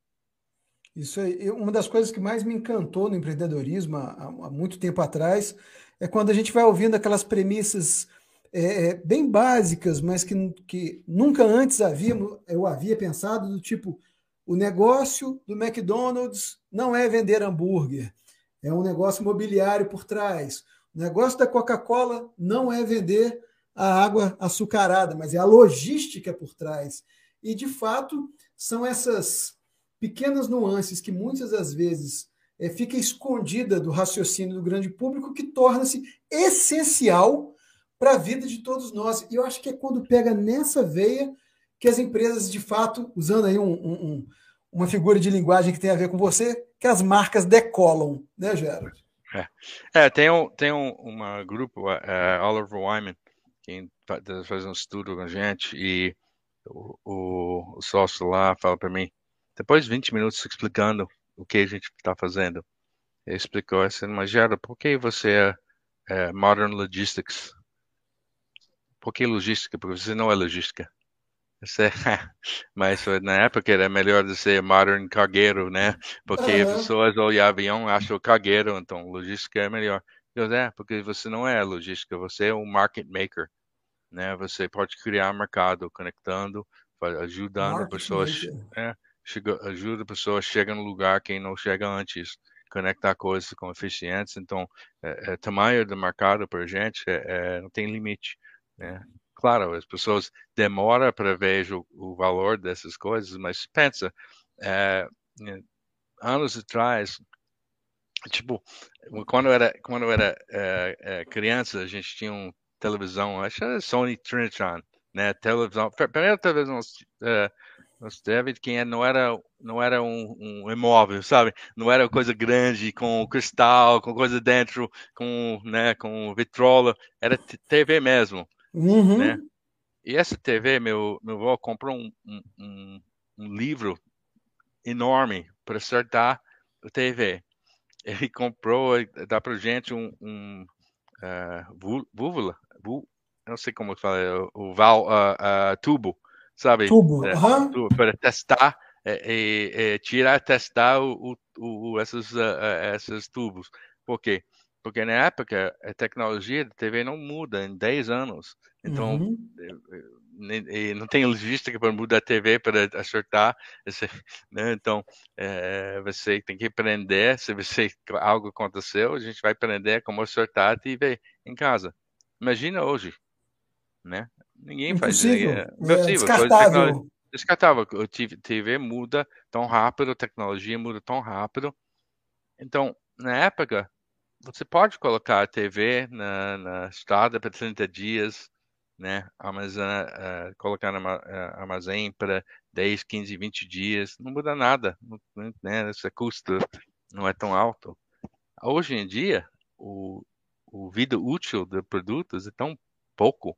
Isso aí. Uma das coisas que mais me encantou no empreendedorismo há, há muito tempo atrás é quando a gente vai ouvindo aquelas premissas é, é, bem básicas, mas que, que nunca antes havia, eu havia pensado, do tipo, o negócio do McDonald's não é vender hambúrguer, é um negócio imobiliário por trás. O negócio da Coca-Cola não é vender a água açucarada, mas é a logística por trás. E, de fato, são essas pequenas nuances que muitas das vezes é, fica escondida do raciocínio do grande público que torna-se essencial para a vida de todos nós. E eu acho que é quando pega nessa veia que as empresas, de fato, usando aí um, um, uma figura de linguagem que tem a ver com você, que as marcas decolam, né, Gerard? É, é tem um, tem um uma grupo, uh, Oliver Wyman, que faz um estudo com a gente, e o, o, o sócio lá fala para mim, depois de 20 minutos explicando o que a gente está fazendo, ele explicou assim, mas Gerard, por que você é, é Modern Logistics? Por que logística? Porque você não é logística. Mas na época era melhor de ser modern cargueiro, né? Porque uhum. pessoas olham avião acham cargueiro, então logística é melhor. Eu, é, porque você não é logística, você é um market maker, né? Você pode criar mercado conectando, ajudando market pessoas, é, chega, ajuda pessoas a chegar no lugar quem não chega antes, conectar coisas com eficientes. Então, é, é, tamanho do mercado para a gente é, é, não tem limite. Né? Claro, as pessoas demoram para ver o, o, valor dessas coisas, mas pensa, é, né, anos atrás, tipo, quando eu era, quando era é, é, criança, a gente tinha um televisão, acho que era Sony Trinitron, né? Televisão, primeira televisão é, nós teve quem não era não era um, um, imóvel, sabe? Não era coisa grande com cristal, com coisa dentro, com né, com vitrola, era TV mesmo. Uhum. Né? E essa TV, meu, meu avô comprou um, um, um livro enorme para acertar a TV. Ele comprou, dá para gente um, um uh, válvula, não sei como fala, o val, uh, uh, tubo, sabe? Tubo, é, uhum. tubo para testar e, e, tirar, testar o, o, o esses, esses tubos. Por quê? Porque na época a tecnologia da TV não muda em 10 anos. Então, uhum. Eh, eh, não tem logística para mudar a TV para acertar. Né? Então, é, você tem que aprender. Se você algo aconteceu, a gente vai aprender como acertar a TV em casa. Imagina hoje, né? Ninguém Impossível. faz. É, impossível. É, descartável. Descartável. A TV muda tão rápido, a tecnologia muda tão rápido. Então, na época, você pode colocar a TV na, na estrada para 30 dias, né? Armazena, uh, colocar no uh, armazém para 10, 15, 20 dias, não muda nada, né? Esse custo não é tão alto. Hoje em dia, o, o vida útil de produtos é tão pouco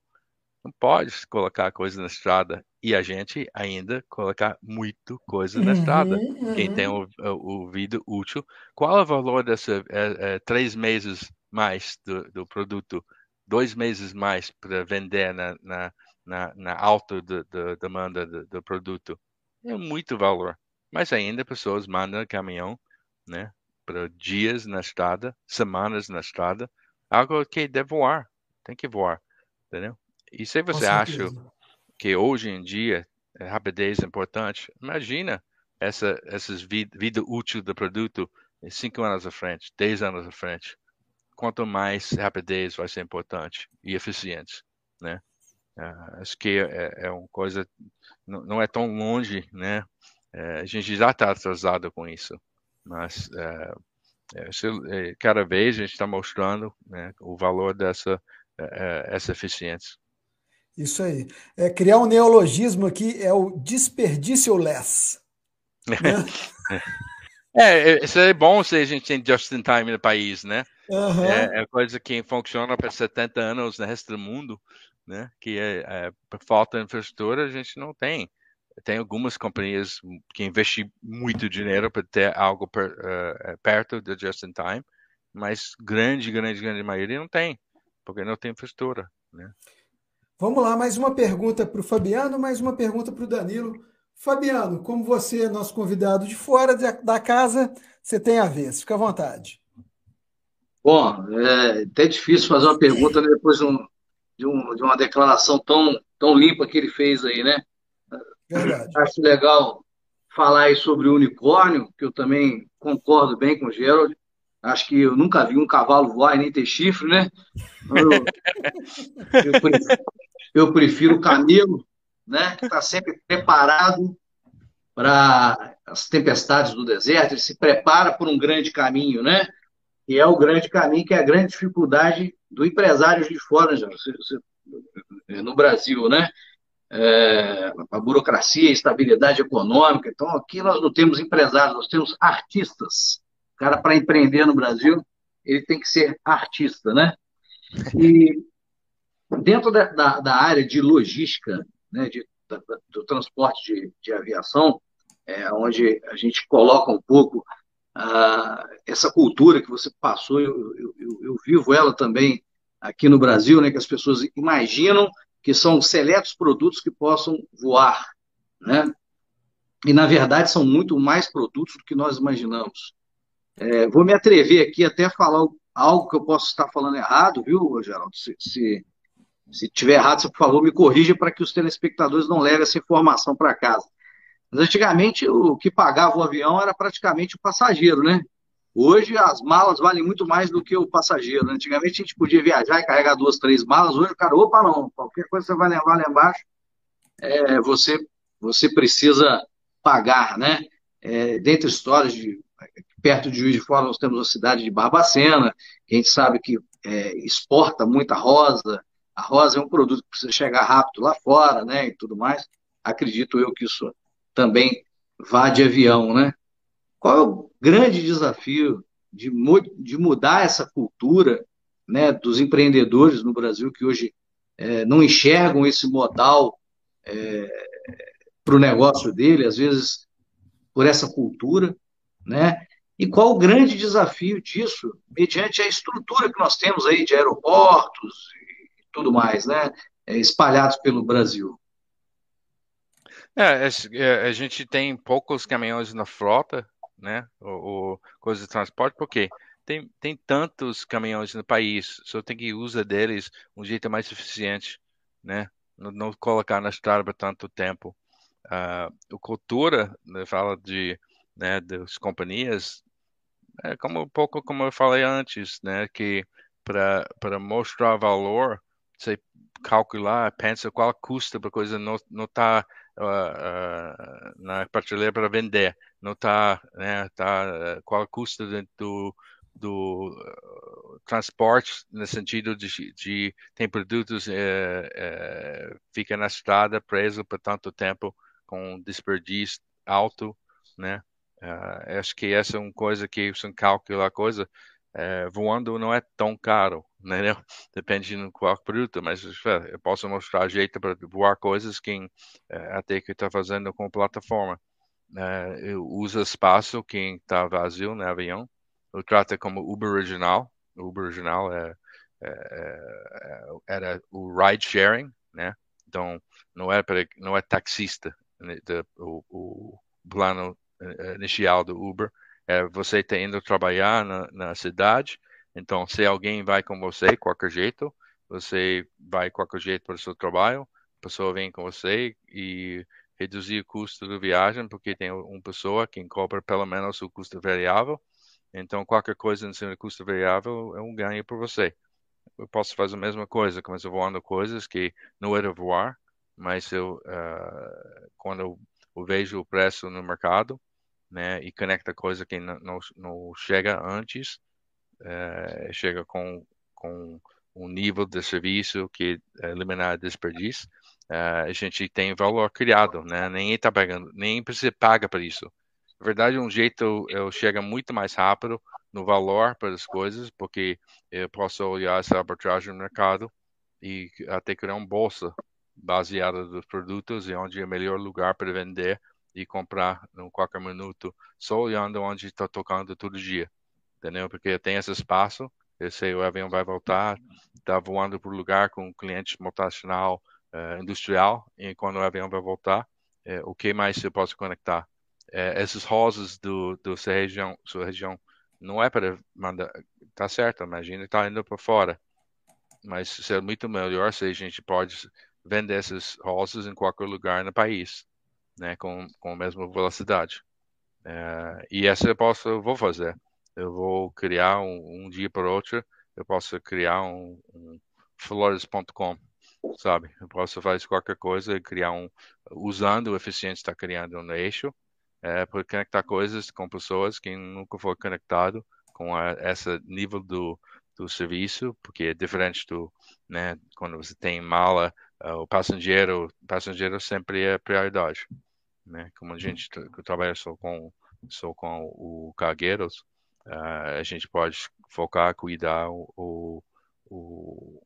não pode colocar coisa na estrada e a gente ainda colocar muito coisa na uhum, estrada. Uhum. Quem tem o, o, o vídeo útil, qual é o valor dessa é, é, três meses mais do, do produto, dois meses mais para vender na, na, na, na alta de, de demanda do, do, produto? É muito valor. Mas ainda pessoas mandam caminhão, né, para dias na estrada, semanas na estrada, algo que deve voar, tem que voar, entendeu? E se você acha que hoje em dia a rapidez é importante, imagina essa essas vida, vida útil do produto cinco anos à frente, dez anos à frente. quanto mais rapidez vai ser importante e eficiente, né? Uh, acho que é, é uma coisa não, não, é tão longe, né? Uh, a gente já está atrasado com isso, mas uh, cada vez a gente está mostrando né, o valor dessa essa eficiência. Isso aí. É, criar um neologismo aqui é o desperdício less. Né? é, isso é bom se a gente tem just in time no país, né? Uhum. É, é coisa que funciona para 70 anos no resto do mundo né? Que é, é, por falta de infraestrutura a gente não tem. Tem algumas companhias que investem muito dinheiro para ter algo per, uh, perto do just in time, mas grande, grande, grande maioria não tem, porque não tem infraestrutura, né? Vamos lá, mais uma pergunta para o Fabiano, mais uma pergunta para o Danilo. Fabiano, como você é nosso convidado de fora da casa, você tem a vez, fica à vontade. Bom, é até difícil fazer uma pergunta né, depois de um, de, um, de uma declaração tão, tão limpa que ele fez aí, né? Verdade. Acho legal falar aí sobre o unicórnio, que eu também concordo bem com o Gerald. Acho que eu nunca vi um cavalo voar e nem ter chifre, né? Eu, eu, eu prefiro o camelo, né? Que está sempre preparado para as tempestades do deserto, ele se prepara por um grande caminho, né? E é o grande caminho, que é a grande dificuldade do empresário de fora, no Brasil, né? É, a burocracia, a estabilidade econômica. Então, aqui nós não temos empresários, nós temos artistas. O cara, para empreender no Brasil, ele tem que ser artista, né? E dentro da, da, da área de logística, né, de, da, do transporte de, de aviação, é, onde a gente coloca um pouco ah, essa cultura que você passou, eu, eu, eu, vivo ela também aqui no Brasil, né, que as pessoas imaginam que são seletos produtos que possam voar, né? E, na verdade, são muito mais produtos do que nós imaginamos. É, vou me atrever aqui até a falar algo que eu posso estar falando errado, viu, Geraldo? Se, se, se tiver errado, por favor, me corrija para que os telespectadores não levem essa informação para casa. Mas antigamente o que pagava o avião era praticamente o passageiro, né? Hoje as malas valem muito mais do que o passageiro. Antigamente a gente podia viajar e carregar duas, três malas. Hoje o cara, opa, não, qualquer coisa você vai levar lá embaixo, é, você, você precisa pagar, né? É, histórias de perto de Juiz de Fora nós temos a cidade de Barbacena, que a gente sabe que é, exporta muita rosa. A rosa é um produto que precisa chegar rápido lá fora, né? E tudo mais. Acredito eu que isso também vá de avião, né? Qual é o grande desafio de, de mudar essa cultura né, dos empreendedores no Brasil que hoje é, não enxergam esse modal é, para o negócio dele, às vezes por essa cultura, né? E qual o grande desafio disso, mediante a estrutura que nós temos aí de aeroportos tudo mais, né? É, espalhados pelo Brasil. É, é, a gente tem poucos caminhões na frota, né? O, o coisa de transporte, porque tem, tem tantos caminhões no país, só tem que usar deles um jeito mais eficiente, né? Não, não colocar na estrada por tanto tempo. Uh, cultura né, fala de né, das companhias, é como um pouco como eu falei antes, né? Que para mostrar valor, você calcular, pensa qual custa para coisa não não tá uh, na prateleira para vender, não está, né, tá, qual é o custo do, do uh, transporte no sentido de, de tem produtos é, é, fica na estrada preso por tanto tempo com desperdício alto, né? Uh, acho que essa é uma coisa que se calcula a coisa é, voando não é tão caro, né? Depende de qual produto, mas eu posso mostrar jeito para voar coisas que é, até que está fazendo com plataforma. É, eu uso espaço que está vazio no avião. Eu trato como Uber original. Uber original é, é, é era o ride sharing, né? Então não é para não é taxista, né? o, o plano é, inicial do Uber é, você está indo trabalhar na, na, cidade, então se alguém vai com você, qualquer jeito, você vai qualquer jeito para o seu trabalho, a pessoa vem com você e reduzir o custo da viagem, porque tem uma pessoa que cobra pelo menos o custo variável, Então, qualquer coisa em cima do custo variável é um ganho para você. Eu posso fazer a mesma coisa, começo voando coisas que não era voar, mas eu, uh, quando eu, vejo o preço no mercado, né, e conecta coisa que não, não, não chega antes, uh, chega com, com um nível de serviço que eliminar desperdício, uh, a gente tem valor criado, né? Ninguém está pagando, nem precisa pagar por isso. Na verdade, um jeito eu chego muito mais rápido no valor para as coisas, porque eu posso olhar essa arbitragem no mercado e até criar uma bolsa baseada nos produtos e onde é o melhor lugar para vender e comprar em qualquer minuto, só olhando onde está tocando todo dia, entendeu? Porque tem esse espaço, eu sei o avião vai voltar, está voando por lugar com um cliente multinacional uh, industrial e quando o avião vai voltar, uh, o que mais eu posso conectar? Uh, esses rosas do, do sua região, sua região não é para mandar, tá certo, imagina está indo para fora, mas seria muito melhor se a gente pode vender essas rosas em qualquer lugar no país, né, com, com a mesma velocidade. e essa eu posso, eu vou fazer. Eu vou criar um, um dia para outro, eu posso criar um, um flores.com sabe? Eu posso fazer qualquer coisa e criar um, usando o eficiente está criando um eixo, é, para conectar coisas com pessoas que nunca foram conectado com a, esse nível do, do serviço, porque é diferente do, né, quando você tem mala, uh, o passageiro, o passageiro sempre é prioridade, né? Como a gente que trabalha só com só com o cargueiros, uh, a gente pode focar, cuidar o, o, o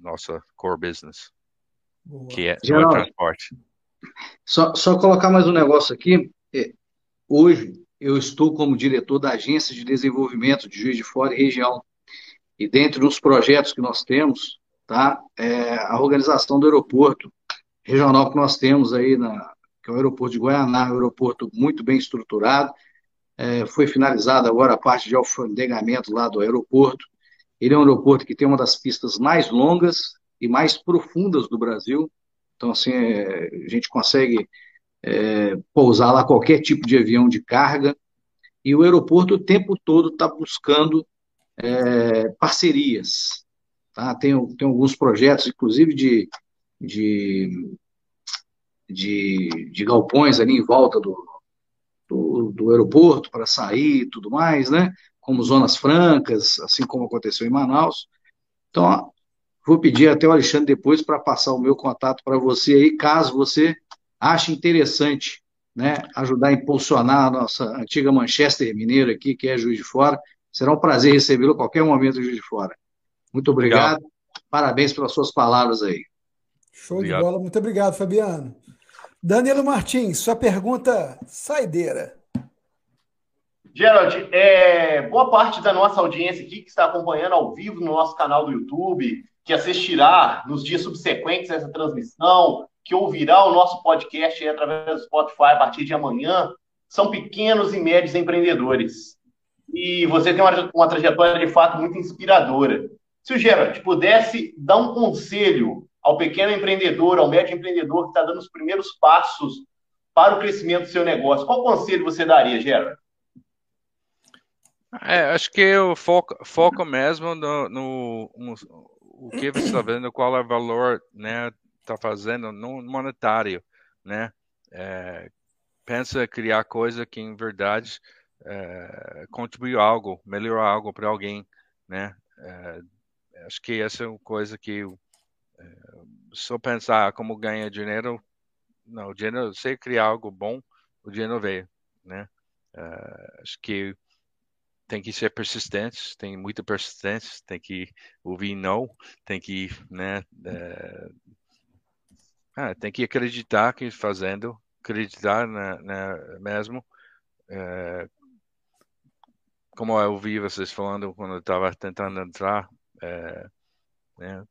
nossa core business, Boa. que é, é transporte. Só, só colocar mais um negócio aqui. É, hoje eu estou como diretor da Agência de Desenvolvimento de Juiz de Fora e Região. E dentro dos projetos que nós temos, tá, é a organização do aeroporto regional que nós temos aí, na, que é o aeroporto de Guaraná, um aeroporto muito bem estruturado. É, foi finalizada agora a parte de alfandegamento lá do aeroporto. Ele é um aeroporto que tem uma das pistas mais longas e mais profundas do Brasil. Então, assim, é, a gente consegue é, pousar lá qualquer tipo de avião de carga. E o aeroporto o tempo todo está buscando é, parcerias. Tá? Tem, tem alguns projetos, inclusive de, de, de, de galpões ali em volta do, do, do aeroporto para sair e tudo mais, né? como zonas francas, assim como aconteceu em Manaus. Então, ó, vou pedir até o Alexandre depois para passar o meu contato para você aí, caso você ache interessante né, ajudar a impulsionar a nossa antiga Manchester Mineiro aqui, que é Juiz de Fora. Será um prazer recebê-lo a qualquer momento Juiz de Fora. Muito obrigado. Legal. Parabéns pelas suas palavras aí. Show obrigado. de bola. Muito obrigado, Fabiano. Danilo Martins, sua pergunta saideira. Gerald, é, boa parte da nossa audiência aqui que está acompanhando ao vivo no nosso canal do YouTube, que assistirá nos dias subsequentes a essa transmissão, que ouvirá o nosso podcast através do Spotify a partir de amanhã, são pequenos e médios empreendedores. E você tem uma, uma trajetória de fato muito inspiradora. Se o Gerald pudesse dar um conselho ao pequeno empreendedor, ao médio empreendedor que está dando os primeiros passos para o crescimento do seu negócio, qual conselho você daria, Gerald? É, acho que eu foco, foco mesmo no, no, no o que você está vendo, qual é o valor, né, está fazendo no monetário, né? É, pensa criar coisa que em verdade é, contribui algo, melhorar algo para alguém, né? É, acho que essa é uma coisa que eu, é, só pensar como ganhar dinheiro, não, o dinheiro, se criar algo bom, o dinheiro veio, né? É, acho que tem que ser persistente, tem muita persistência, tem que ouvir não, tem que, né, é, ah, tem que acreditar que fazendo, acreditar na, na mesmo, é, como eu ouvi vocês falando quando eu estava tentando entrar, é, né,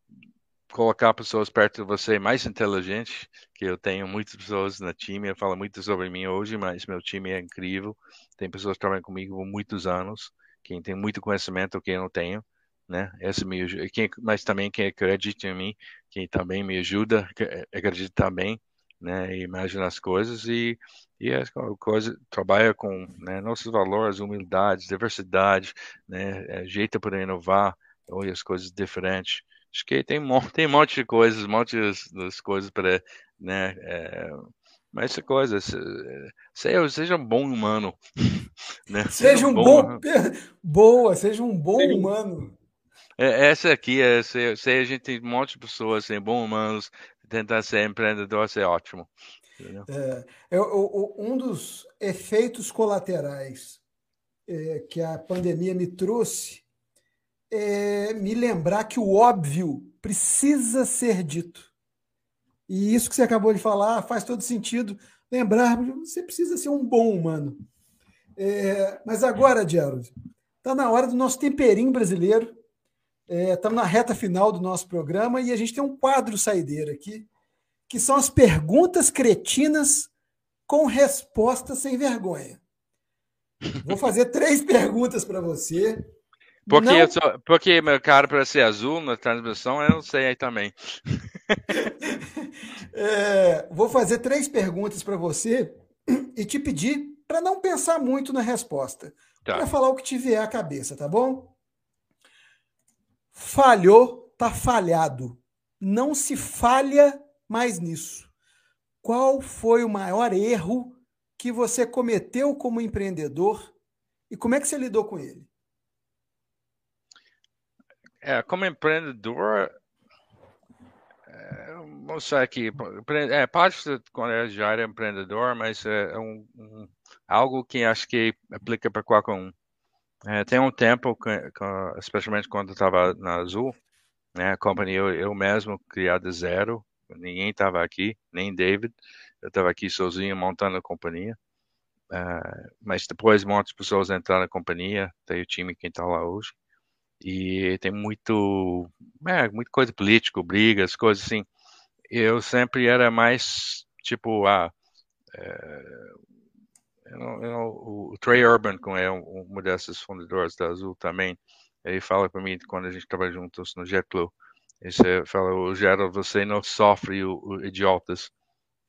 colocar pessoas perto de você mais inteligente, que eu tenho muitas pessoas na time, eu falo muito sobre mim hoje, mas meu time é incrível, tem pessoas que trabalham comigo por muitos anos, quem tem muito conhecimento que eu não tenho, né? Esse me quem, mas também quem acredita em mim, quem também me ajuda a acreditar bem, né, e imagina as coisas e e a coisa trabalha com né, nossos valores, humildade, diversidade, né, é, jeito para inovar, olha as coisas diferentes. Acho que tem, tem um monte de coisas, um monte de coisas para, né, é, mas essa coisa, seja, seja um bom humano. Né? Seja, seja um bom, bom boa, seja um bom Sim. humano. É, essa aqui é se, se a gente tem um monte de pessoas sem bons humanos, tentar ser empreendedor, ser ótimo. É, é, um dos efeitos colaterais é, que a pandemia me trouxe é me lembrar que o óbvio precisa ser dito. E isso que você acabou de falar faz todo sentido. Lembrar, você precisa ser um bom humano. É, mas agora, Gerald, está na hora do nosso temperinho brasileiro. Estamos é, na reta final do nosso programa e a gente tem um quadro saideira aqui que são as perguntas cretinas com respostas sem vergonha. Vou fazer três perguntas para você. Porque, não... só, porque meu cara para ser azul na transmissão, eu não sei aí também. é, vou fazer três perguntas para você e te pedir para não pensar muito na resposta. Tá. Para falar o que te vier à cabeça, tá bom? Falhou, tá falhado. Não se falha mais nisso. Qual foi o maior erro que você cometeu como empreendedor e como é que você lidou com ele? É, como empreendedor, é, mostrar aqui, é, parte quando eu já era empreendedor, mas é um, um algo que acho que aplica para qualquer um. É, tem um tempo, especialmente quando eu estava na Azul, né, a companhia eu, eu mesmo criado de zero, ninguém estava aqui, nem David. Eu estava aqui sozinho montando a companhia. Uh, mas depois muitas pessoas entraram na companhia, tem o time que está lá hoje. E tem muito, é, muita coisa política, brigas, coisas assim. Eu sempre era mais tipo, ah, é, eu, eu, o Trey Urban, que é um, um desses fundadores da Azul também, ele fala para mim quando a gente trabalha juntos no JetBlue, você fala, o Gerald, você não sofre o, o idiotas,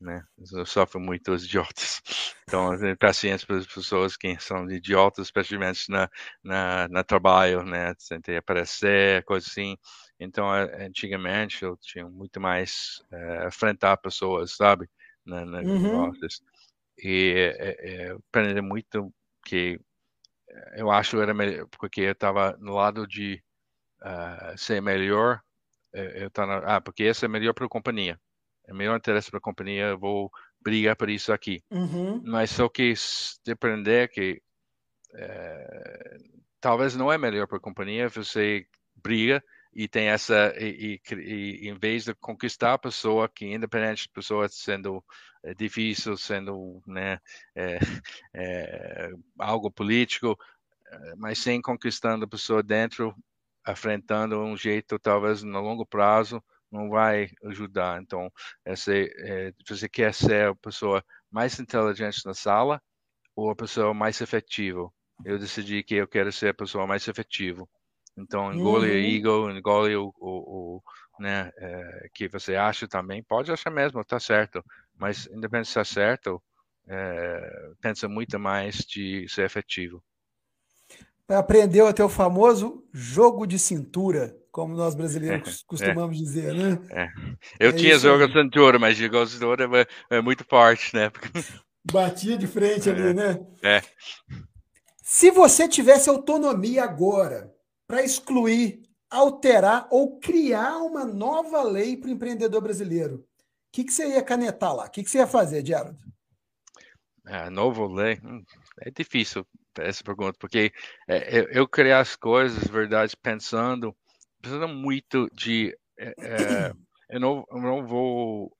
né? Sofre muito os idiotas. Então, paciência para as pessoas que são idiotas, especialmente na, na, na trabalho, né? Tentei aparecer, coisa assim. Então, antigamente, eu tinha muito mais é, enfrentar pessoas, sabe? Na, na uhum. E é, é, aprendi muito que eu acho era melhor, porque eu estava no lado de uh, ser melhor eu tá na, ah, porque esse é melhor para a companhia. É melhor interesse para a companhia, eu vou brigar por isso aqui. Uhum. Mas só que depender que é, talvez não é melhor para a companhia, você briga e tem essa e, e, e, em vez de conquistar a pessoa que independente da pessoa sendo é, difícil sendo né é, é, algo político é, mas sem conquistando a pessoa dentro enfrentando um jeito talvez no longo prazo não vai ajudar. Então, essa, é, você quer ser a pessoa mais inteligente na sala ou a pessoa mais efetiva? Eu decidi que eu quero ser a pessoa mais efetiva. Então, engole uhum. o ego, engole o, o, o né, é, que você acha também. Pode achar mesmo, tá certo. Mas, independente se está certo, é, pensa muito mais de ser efetivo aprendeu até o famoso jogo de cintura, como nós brasileiros é, costumamos é, dizer, né? É. Eu é tinha jogo de cintura, mas jogo de cintura é, é, muito forte, né? Batia de frente ali, é, né? É. Se você tivesse autonomia agora para excluir, alterar ou criar uma nova lei para o empreendedor brasileiro, o que, que você ia canetar lá? O que, que você ia fazer, Gerald? É, novo lei? Hum, é difícil essa pergunta, porque é, eu, eu criar as coisas, verdade, pensando, pensando muito de. É, é eu, não, eu não vou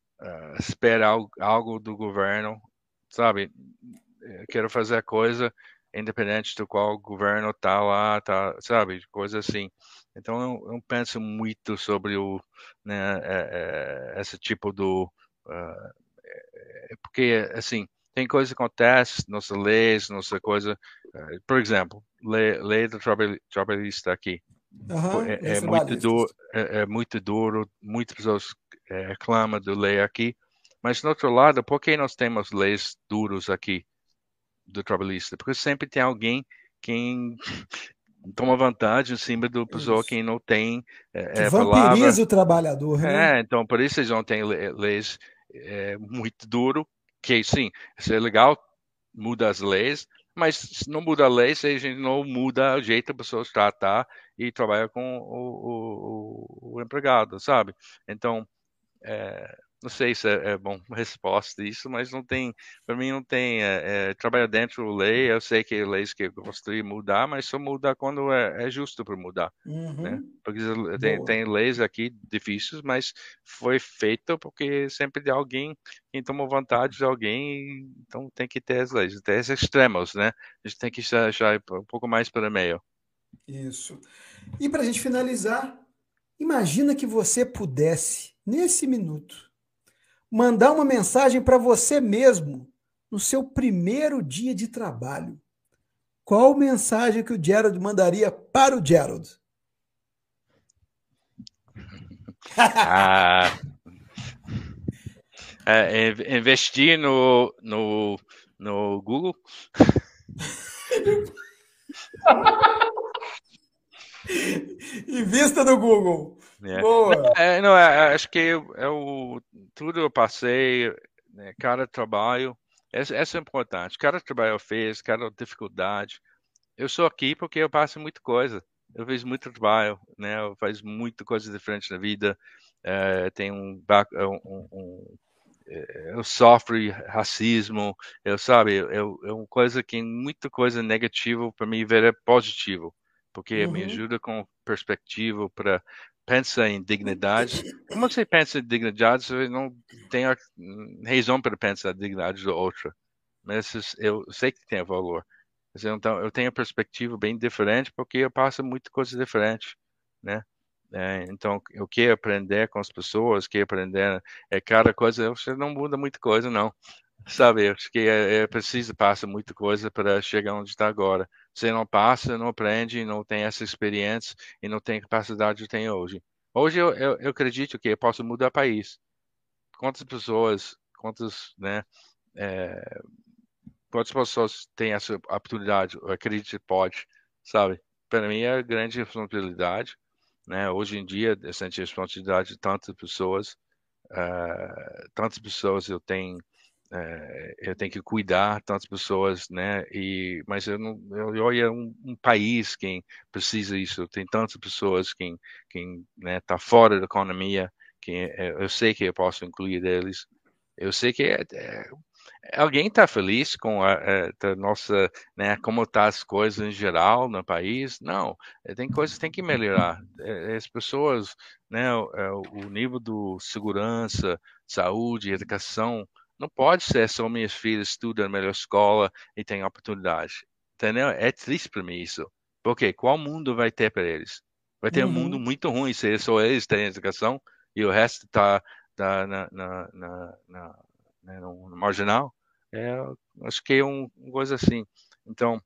esperar algo, do governo, sabe? Eu quero fazer a coisa independente do qual governo tá lá, tá, sabe? Coisa assim. Então eu, eu penso muito sobre o, né, é, é, esse tipo do, uh, porque assim tem coisas que acontecem, nossas leis, nossa coisa. Uh, por exemplo, lei, lei do trabalhista aqui. Uhum, é, é muito duro, é, é, muito duro, muitas pessoas é, reclamam do lei aqui, Mas, no outro lado, por que nós temos leis duras aqui do trabalhista? Porque sempre tem alguém quem toma vantagem em cima do pessoa isso. que não tem é, que vampiriza o trabalhador, né? É, então por isso eles não têm leis é, muito duro, que sim, isso é legal, muda as leis, mas se não muda a lei, se a gente não muda o jeito a pessoa tratar e trabalhar com o, o, o empregado, sabe? Então, é, não sei se é, é bom resposta isso, mas não tem, para mim não tem, é, é, trabalhar dentro da lei, eu sei que leis que eu gostaria de mudar, mas só mudar quando é, é justo para mudar, né? uhum. né? Porque tem, tem, leis aqui difíceis, mas foi feito porque sempre de alguém, quem tomou vantagem de alguém, então tem que ter as leis, tem esses extremos, né? A gente tem que achar um pouco mais para meio. Isso. E para a gente finalizar, imagina que você pudesse, nesse minuto, mandar uma mensagem para você mesmo no seu primeiro dia de trabalho. Qual mensagem que o Gerald mandaria para o Gerald? ah, é, investir no, no, no Google. Invista no Google. É. Boa. É, não, é, acho que é o tudo eu passei, né, cada trabalho, essa, essa é importante. Cada trabalho eu fiz, cada dificuldade. Eu sou aqui porque eu passo muita coisa. Eu fiz muito trabalho, né? Eu faço muita coisa diferente na vida. É, tenho um, um, um eu sofro racismo, eu sabe, eu, é uma coisa que muita coisa negativa para mim ver é positivo, porque uhum. me ajuda com perspectiva para pensa em dignidade. Como você pensa em dignidade, você não tem razão para pensar em dignidade do outro. Mas eu sei que tem valor. Então, eu tenho uma perspectiva bem diferente porque eu passo muita coisa diferente, né? É, então, eu quero aprender com as pessoas, quero aprender, é cada coisa, você não muda muita coisa, não. Sabe, acho que é, é preciso passar muita coisa para chegar onde está agora. Você não passa, não aprende, não tem essa experiência e não tem capacidade que tem hoje. Hoje eu, eu, eu acredito que eu posso mudar país. Quantas pessoas, quantas, né, é, quantas pessoas têm essa oportunidade? Eu acredito que pode, sabe? Para mim é grande responsabilidade, né? Hoje em dia, essa responsabilidade de tantas pessoas, uh, tantas pessoas eu tenho é, eu tenho que cuidar tantas pessoas, né? E mas eu não, eu olho é um, um, país quem precisa isso. Tem tantas pessoas quem quem né tá fora da economia, que é, eu sei que eu posso incluir eles. Eu sei que é, é, alguém está feliz com a, a, nossa, né? Como tá as coisas em geral no país? Não, tem coisas que tem que melhorar. As pessoas, né? O, o nível do segurança, saúde, educação não pode ser só minhas filhas estudam na melhor escola e têm oportunidade. Entendeu? É triste para mim isso. Porque qual mundo vai ter para eles? Vai ter uhum. um mundo muito ruim se só eles têm educação e o resto está tá na, na, na, na, né, no marginal. É, acho que é um, uma coisa assim. Então,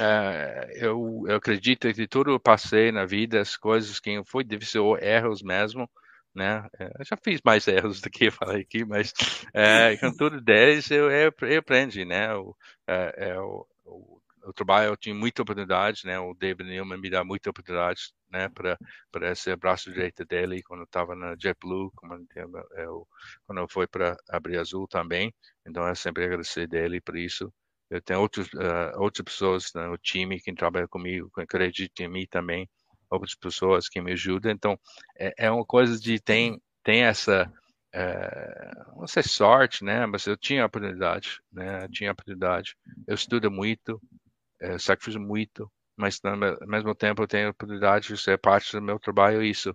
é, eu, eu acredito que tudo eu passei na vida, as coisas que foi difícil, erros mesmo, né? É, eu já fiz mais erros do que falei aqui, mas é, com tudo 10 eu, eu, eu aprendi, né? O, é, é, o, o, o, trabalho eu tinha muita oportunidade, né? O David Newman me dá muita oportunidade, né? Para para ser braço direito dele quando eu estava na JetBlue, como eu, quando eu fui para abrir Azul também. Então eu sempre agradecer dele por isso. Eu tenho outros, uh, outras pessoas no né, time que trabalham comigo, que acreditam em mim também outras pessoas que me ajudam. Então, é, é uma coisa de tem tem essa é, não sei sorte, né? Mas eu tinha oportunidade, né? Eu tinha oportunidade. Eu estudo muito, é, sacrifico muito, mas ao mesmo tempo eu tenho oportunidade de ser parte do meu trabalho isso.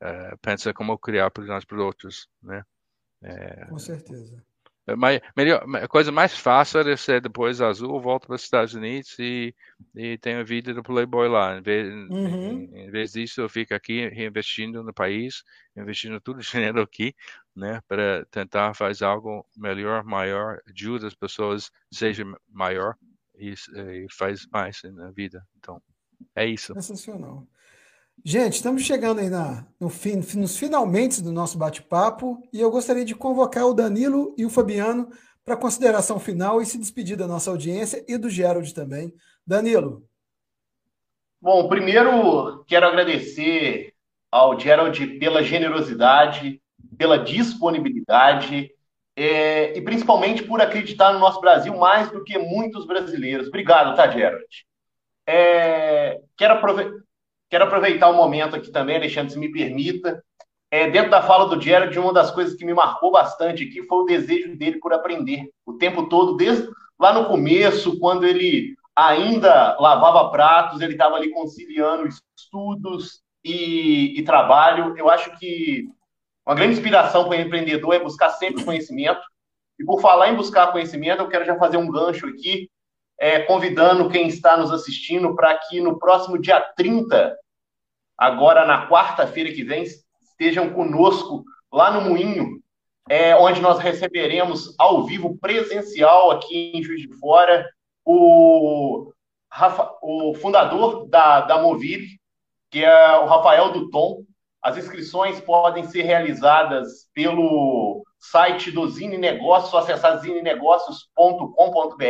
É, pensa como criar oportunidades para outros, né? É, Com certeza. Mas, melhor, a coisa mais fácil é ser depois azul, volta para os Estados Unidos e, e tem a vida do Playboy lá. Em vez, uhum. em, em vez disso, eu fico aqui reinvestindo no país, investindo tudo dinheiro aqui, né, para tentar fazer algo melhor, maior, ajuda as pessoas, seja maior e, e faz mais na vida. Então, é isso. Sensacional. Gente, estamos chegando aí na, no fim, nos finalmente do nosso bate-papo e eu gostaria de convocar o Danilo e o Fabiano para consideração final e se despedir da nossa audiência e do Gerald também. Danilo. Bom, primeiro quero agradecer ao Gerald pela generosidade, pela disponibilidade é, e principalmente por acreditar no nosso Brasil mais do que muitos brasileiros. Obrigado, tá, Gerald? É, quero, aprove quero, aproveitar o momento aqui também, Alexandre, se me permita. É, dentro da fala do Gerald, uma das coisas que me marcou bastante aqui foi o desejo dele por aprender. O tempo todo, desde lá no começo, quando ele ainda lavava pratos, ele estava ali conciliando estudos e, e trabalho. Eu acho que uma grande inspiração para o empreendedor é buscar sempre conhecimento. E por falar em buscar conhecimento, eu quero já fazer um gancho aqui, é, convidando quem está nos assistindo para que no próximo dia 30, agora na quarta-feira que vem, estejam conosco lá no Moinho, é, onde nós receberemos ao vivo presencial aqui em Juiz de Fora o, Rafa, o fundador da, da Movile, que é o Rafael Duton. As inscrições podem ser realizadas pelo site do Zine Negócios, acessar zinenegócios.com.br.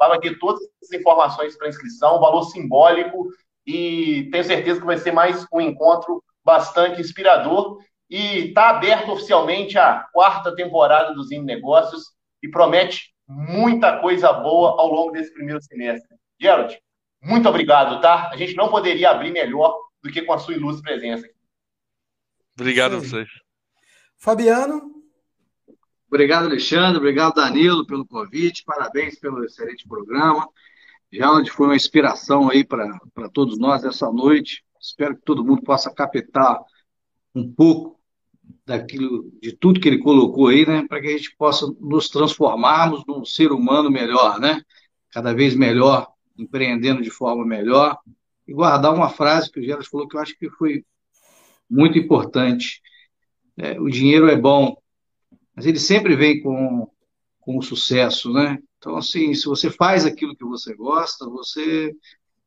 Lá vai ter todas as informações para inscrição, valor simbólico, e tenho certeza que vai ser mais um encontro bastante inspirador. E está aberto oficialmente a quarta temporada do Zine Negócios e promete muita coisa boa ao longo desse primeiro semestre. Gerald, muito obrigado, tá? A gente não poderia abrir melhor do que com a sua ilustre presença. Obrigado a vocês. Fabiano. Obrigado, Alexandre. Obrigado, Danilo, pelo convite. Parabéns pelo excelente programa. Gerald foi uma inspiração aí para todos nós essa noite. Espero que todo mundo possa captar um pouco daquilo, de tudo que ele colocou aí, né, para que a gente possa nos transformarmos num ser humano melhor, né, cada vez melhor, empreendendo de forma melhor, e guardar uma frase que o Geras falou que eu acho que foi muito importante. É, o dinheiro é bom, mas ele sempre vem com, com sucesso, né? Então, assim, se você faz aquilo que você gosta, você,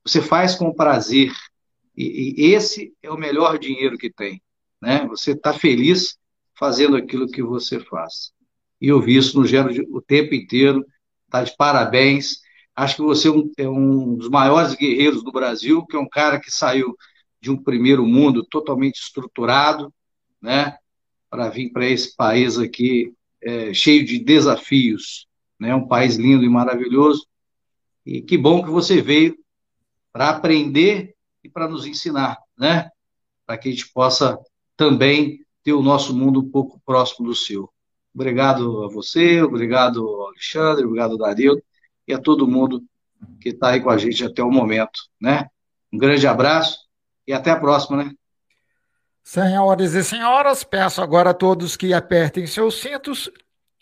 você faz com prazer. E, e esse é o melhor dinheiro que tem né? Você está feliz fazendo aquilo que você faz. E eu vi isso no Gero o tempo inteiro, tá de parabéns. Acho que você é um é dos maiores guerreiros do Brasil, que é um cara que saiu de um primeiro mundo totalmente estruturado, né? Para vir para esse país aqui é, cheio de desafios, né? Um país lindo e maravilhoso. E que bom que você veio para aprender e para nos ensinar, né? Para que a gente possa também ter o nosso mundo um pouco próximo do seu. Obrigado a você, obrigado Alexandre, obrigado Dario e a todo mundo que está aí com a gente até o momento, né? Um grande abraço e até a próxima, né? Senhoras e senhoras, peço agora a todos que apertem seus cintos.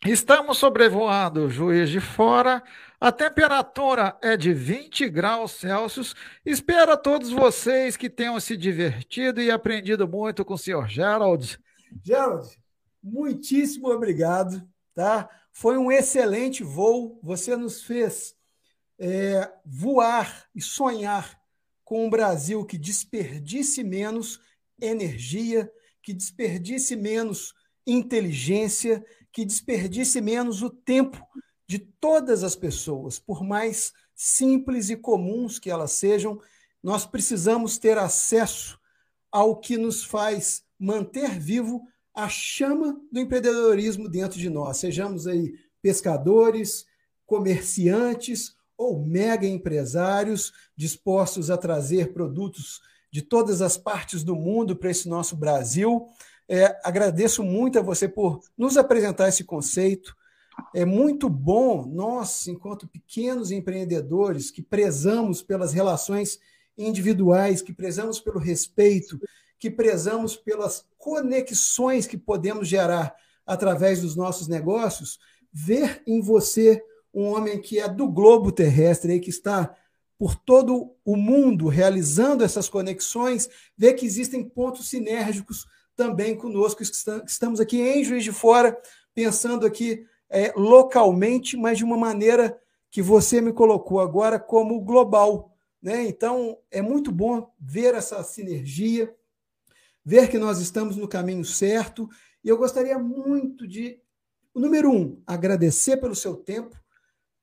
Estamos sobrevoando Juiz de Fora a temperatura é de 20 graus Celsius. Espero a todos vocês que tenham se divertido e aprendido muito com o senhor Gerald. Gerald, muitíssimo obrigado, tá? Foi um excelente voo. Você nos fez é, voar e sonhar com um Brasil que desperdice menos energia, que desperdice menos inteligência, que desperdice menos o tempo de todas as pessoas, por mais simples e comuns que elas sejam, nós precisamos ter acesso ao que nos faz manter vivo a chama do empreendedorismo dentro de nós, sejamos aí pescadores, comerciantes ou mega empresários dispostos a trazer produtos de todas as partes do mundo para esse nosso Brasil. É, agradeço muito a você por nos apresentar esse conceito, é muito bom nós, enquanto pequenos empreendedores, que prezamos pelas relações individuais, que prezamos pelo respeito, que prezamos pelas conexões que podemos gerar através dos nossos negócios, ver em você um homem que é do globo terrestre, que está por todo o mundo realizando essas conexões, ver que existem pontos sinérgicos também conosco, que estamos aqui em Juiz de Fora, pensando aqui é, localmente, mas de uma maneira que você me colocou agora como global. Né? Então, é muito bom ver essa sinergia, ver que nós estamos no caminho certo. E eu gostaria muito de, número um, agradecer pelo seu tempo,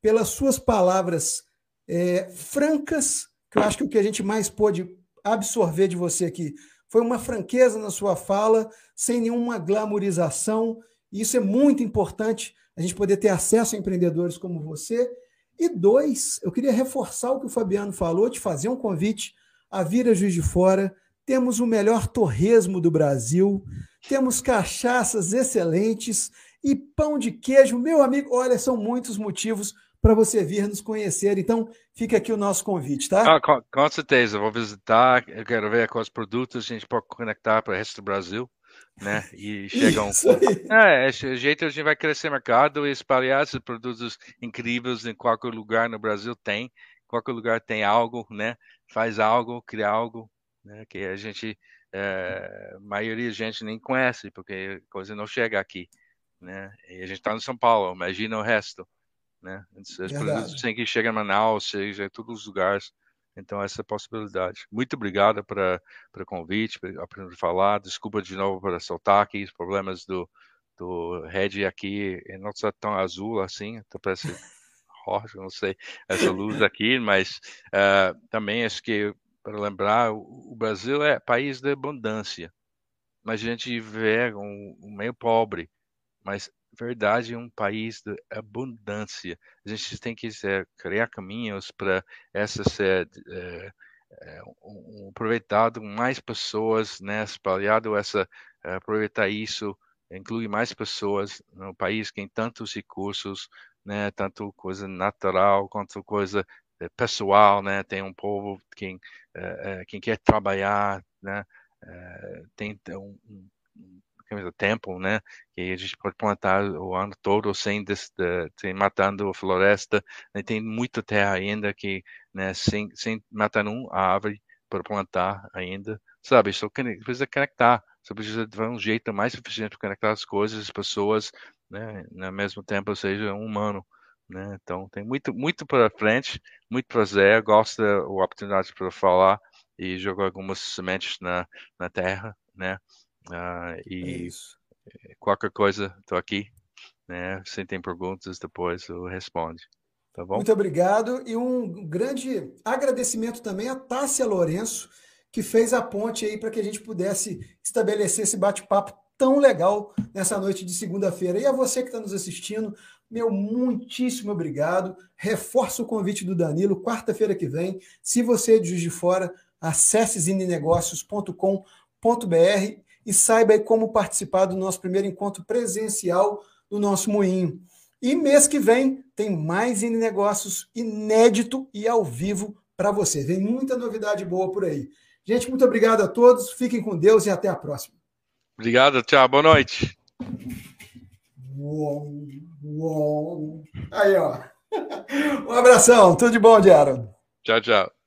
pelas suas palavras é, francas, que eu acho que o que a gente mais pôde absorver de você aqui foi uma franqueza na sua fala, sem nenhuma glamorização. E isso é muito importante, a gente poder ter acesso a empreendedores como você. E dois, eu queria reforçar o que o Fabiano falou, te fazer um convite a vir a Juiz de Fora. Temos o melhor torresmo do Brasil, temos cachaças excelentes e pão de queijo. Meu amigo, olha, são muitos motivos para você vir nos conhecer. Então, fica aqui o nosso convite, tá? Ah, com, com, certeza, vou visitar, eu quero ver quais produtos a gente pode conectar para o resto do Brasil, né? E chegam. Um... É, esse jeito a gente vai crescer mercado e espalhar esses produtos incríveis em qualquer lugar no Brasil tem. Qualquer lugar tem algo, né? Faz algo, cria algo, né? Que a gente, é, a maioria da gente nem conhece, porque a coisa não chega aqui, né? E a gente está no São Paulo, imagina o resto né? Os produtos têm que chegar em Manaus, seja em todos os lugares. Então, essa é a possibilidade. Muito obrigado para o convite, para falar. Desculpa de novo por soltar aqui os problemas do, do Red aqui. Não está tão azul assim, então parece rosa, não sei, essa luz aqui, mas uh, também acho que, para lembrar, o, o Brasil é país de abundância, mas a gente vê um, um meio pobre, mas verdade um país de abundância. A gente tem que é, criar caminhos para essa ser é, é, um, aproveitado mais pessoas, né, espalhado essa é, aproveitar isso, incluir mais pessoas no país que tem tantos recursos, né, tanto coisa natural quanto coisa é, pessoal, né, tem um povo quem quem quer trabalhar, né, tem um, um o tempo, né? Que a gente pode plantar o ano todo sem, sem matando a floresta. Né? Tem muita terra ainda que, né? Sem, sem matar uma árvore para plantar ainda, sabe? Só precisa conectar. Você precisa ter um jeito mais eficiente para conectar as coisas, as pessoas, né? Ao mesmo tempo, seja um humano. Né? Então tem muito muito para frente, muito prazer, gosto da oportunidade para falar e jogar algumas sementes na, na terra, né? Uh, e é qualquer coisa, estou aqui. Né? Se tem perguntas, depois eu respondo. Tá bom? Muito obrigado. E um grande agradecimento também a Tássia Lourenço, que fez a ponte aí para que a gente pudesse estabelecer esse bate-papo tão legal nessa noite de segunda-feira. E a você que está nos assistindo, meu muitíssimo obrigado. Reforço o convite do Danilo, quarta-feira que vem. Se você é de Juiz de Fora, acesse zinenegócios.com.br e saiba aí como participar do nosso primeiro encontro presencial do nosso moinho. E mês que vem tem mais em negócios inédito e ao vivo para você. Vem muita novidade boa por aí. Gente, muito obrigado a todos. Fiquem com Deus e até a próxima. Obrigado, tchau, boa noite. Uou, uou. Aí, ó. Um abração, tudo de bom, Diário. Tchau, tchau.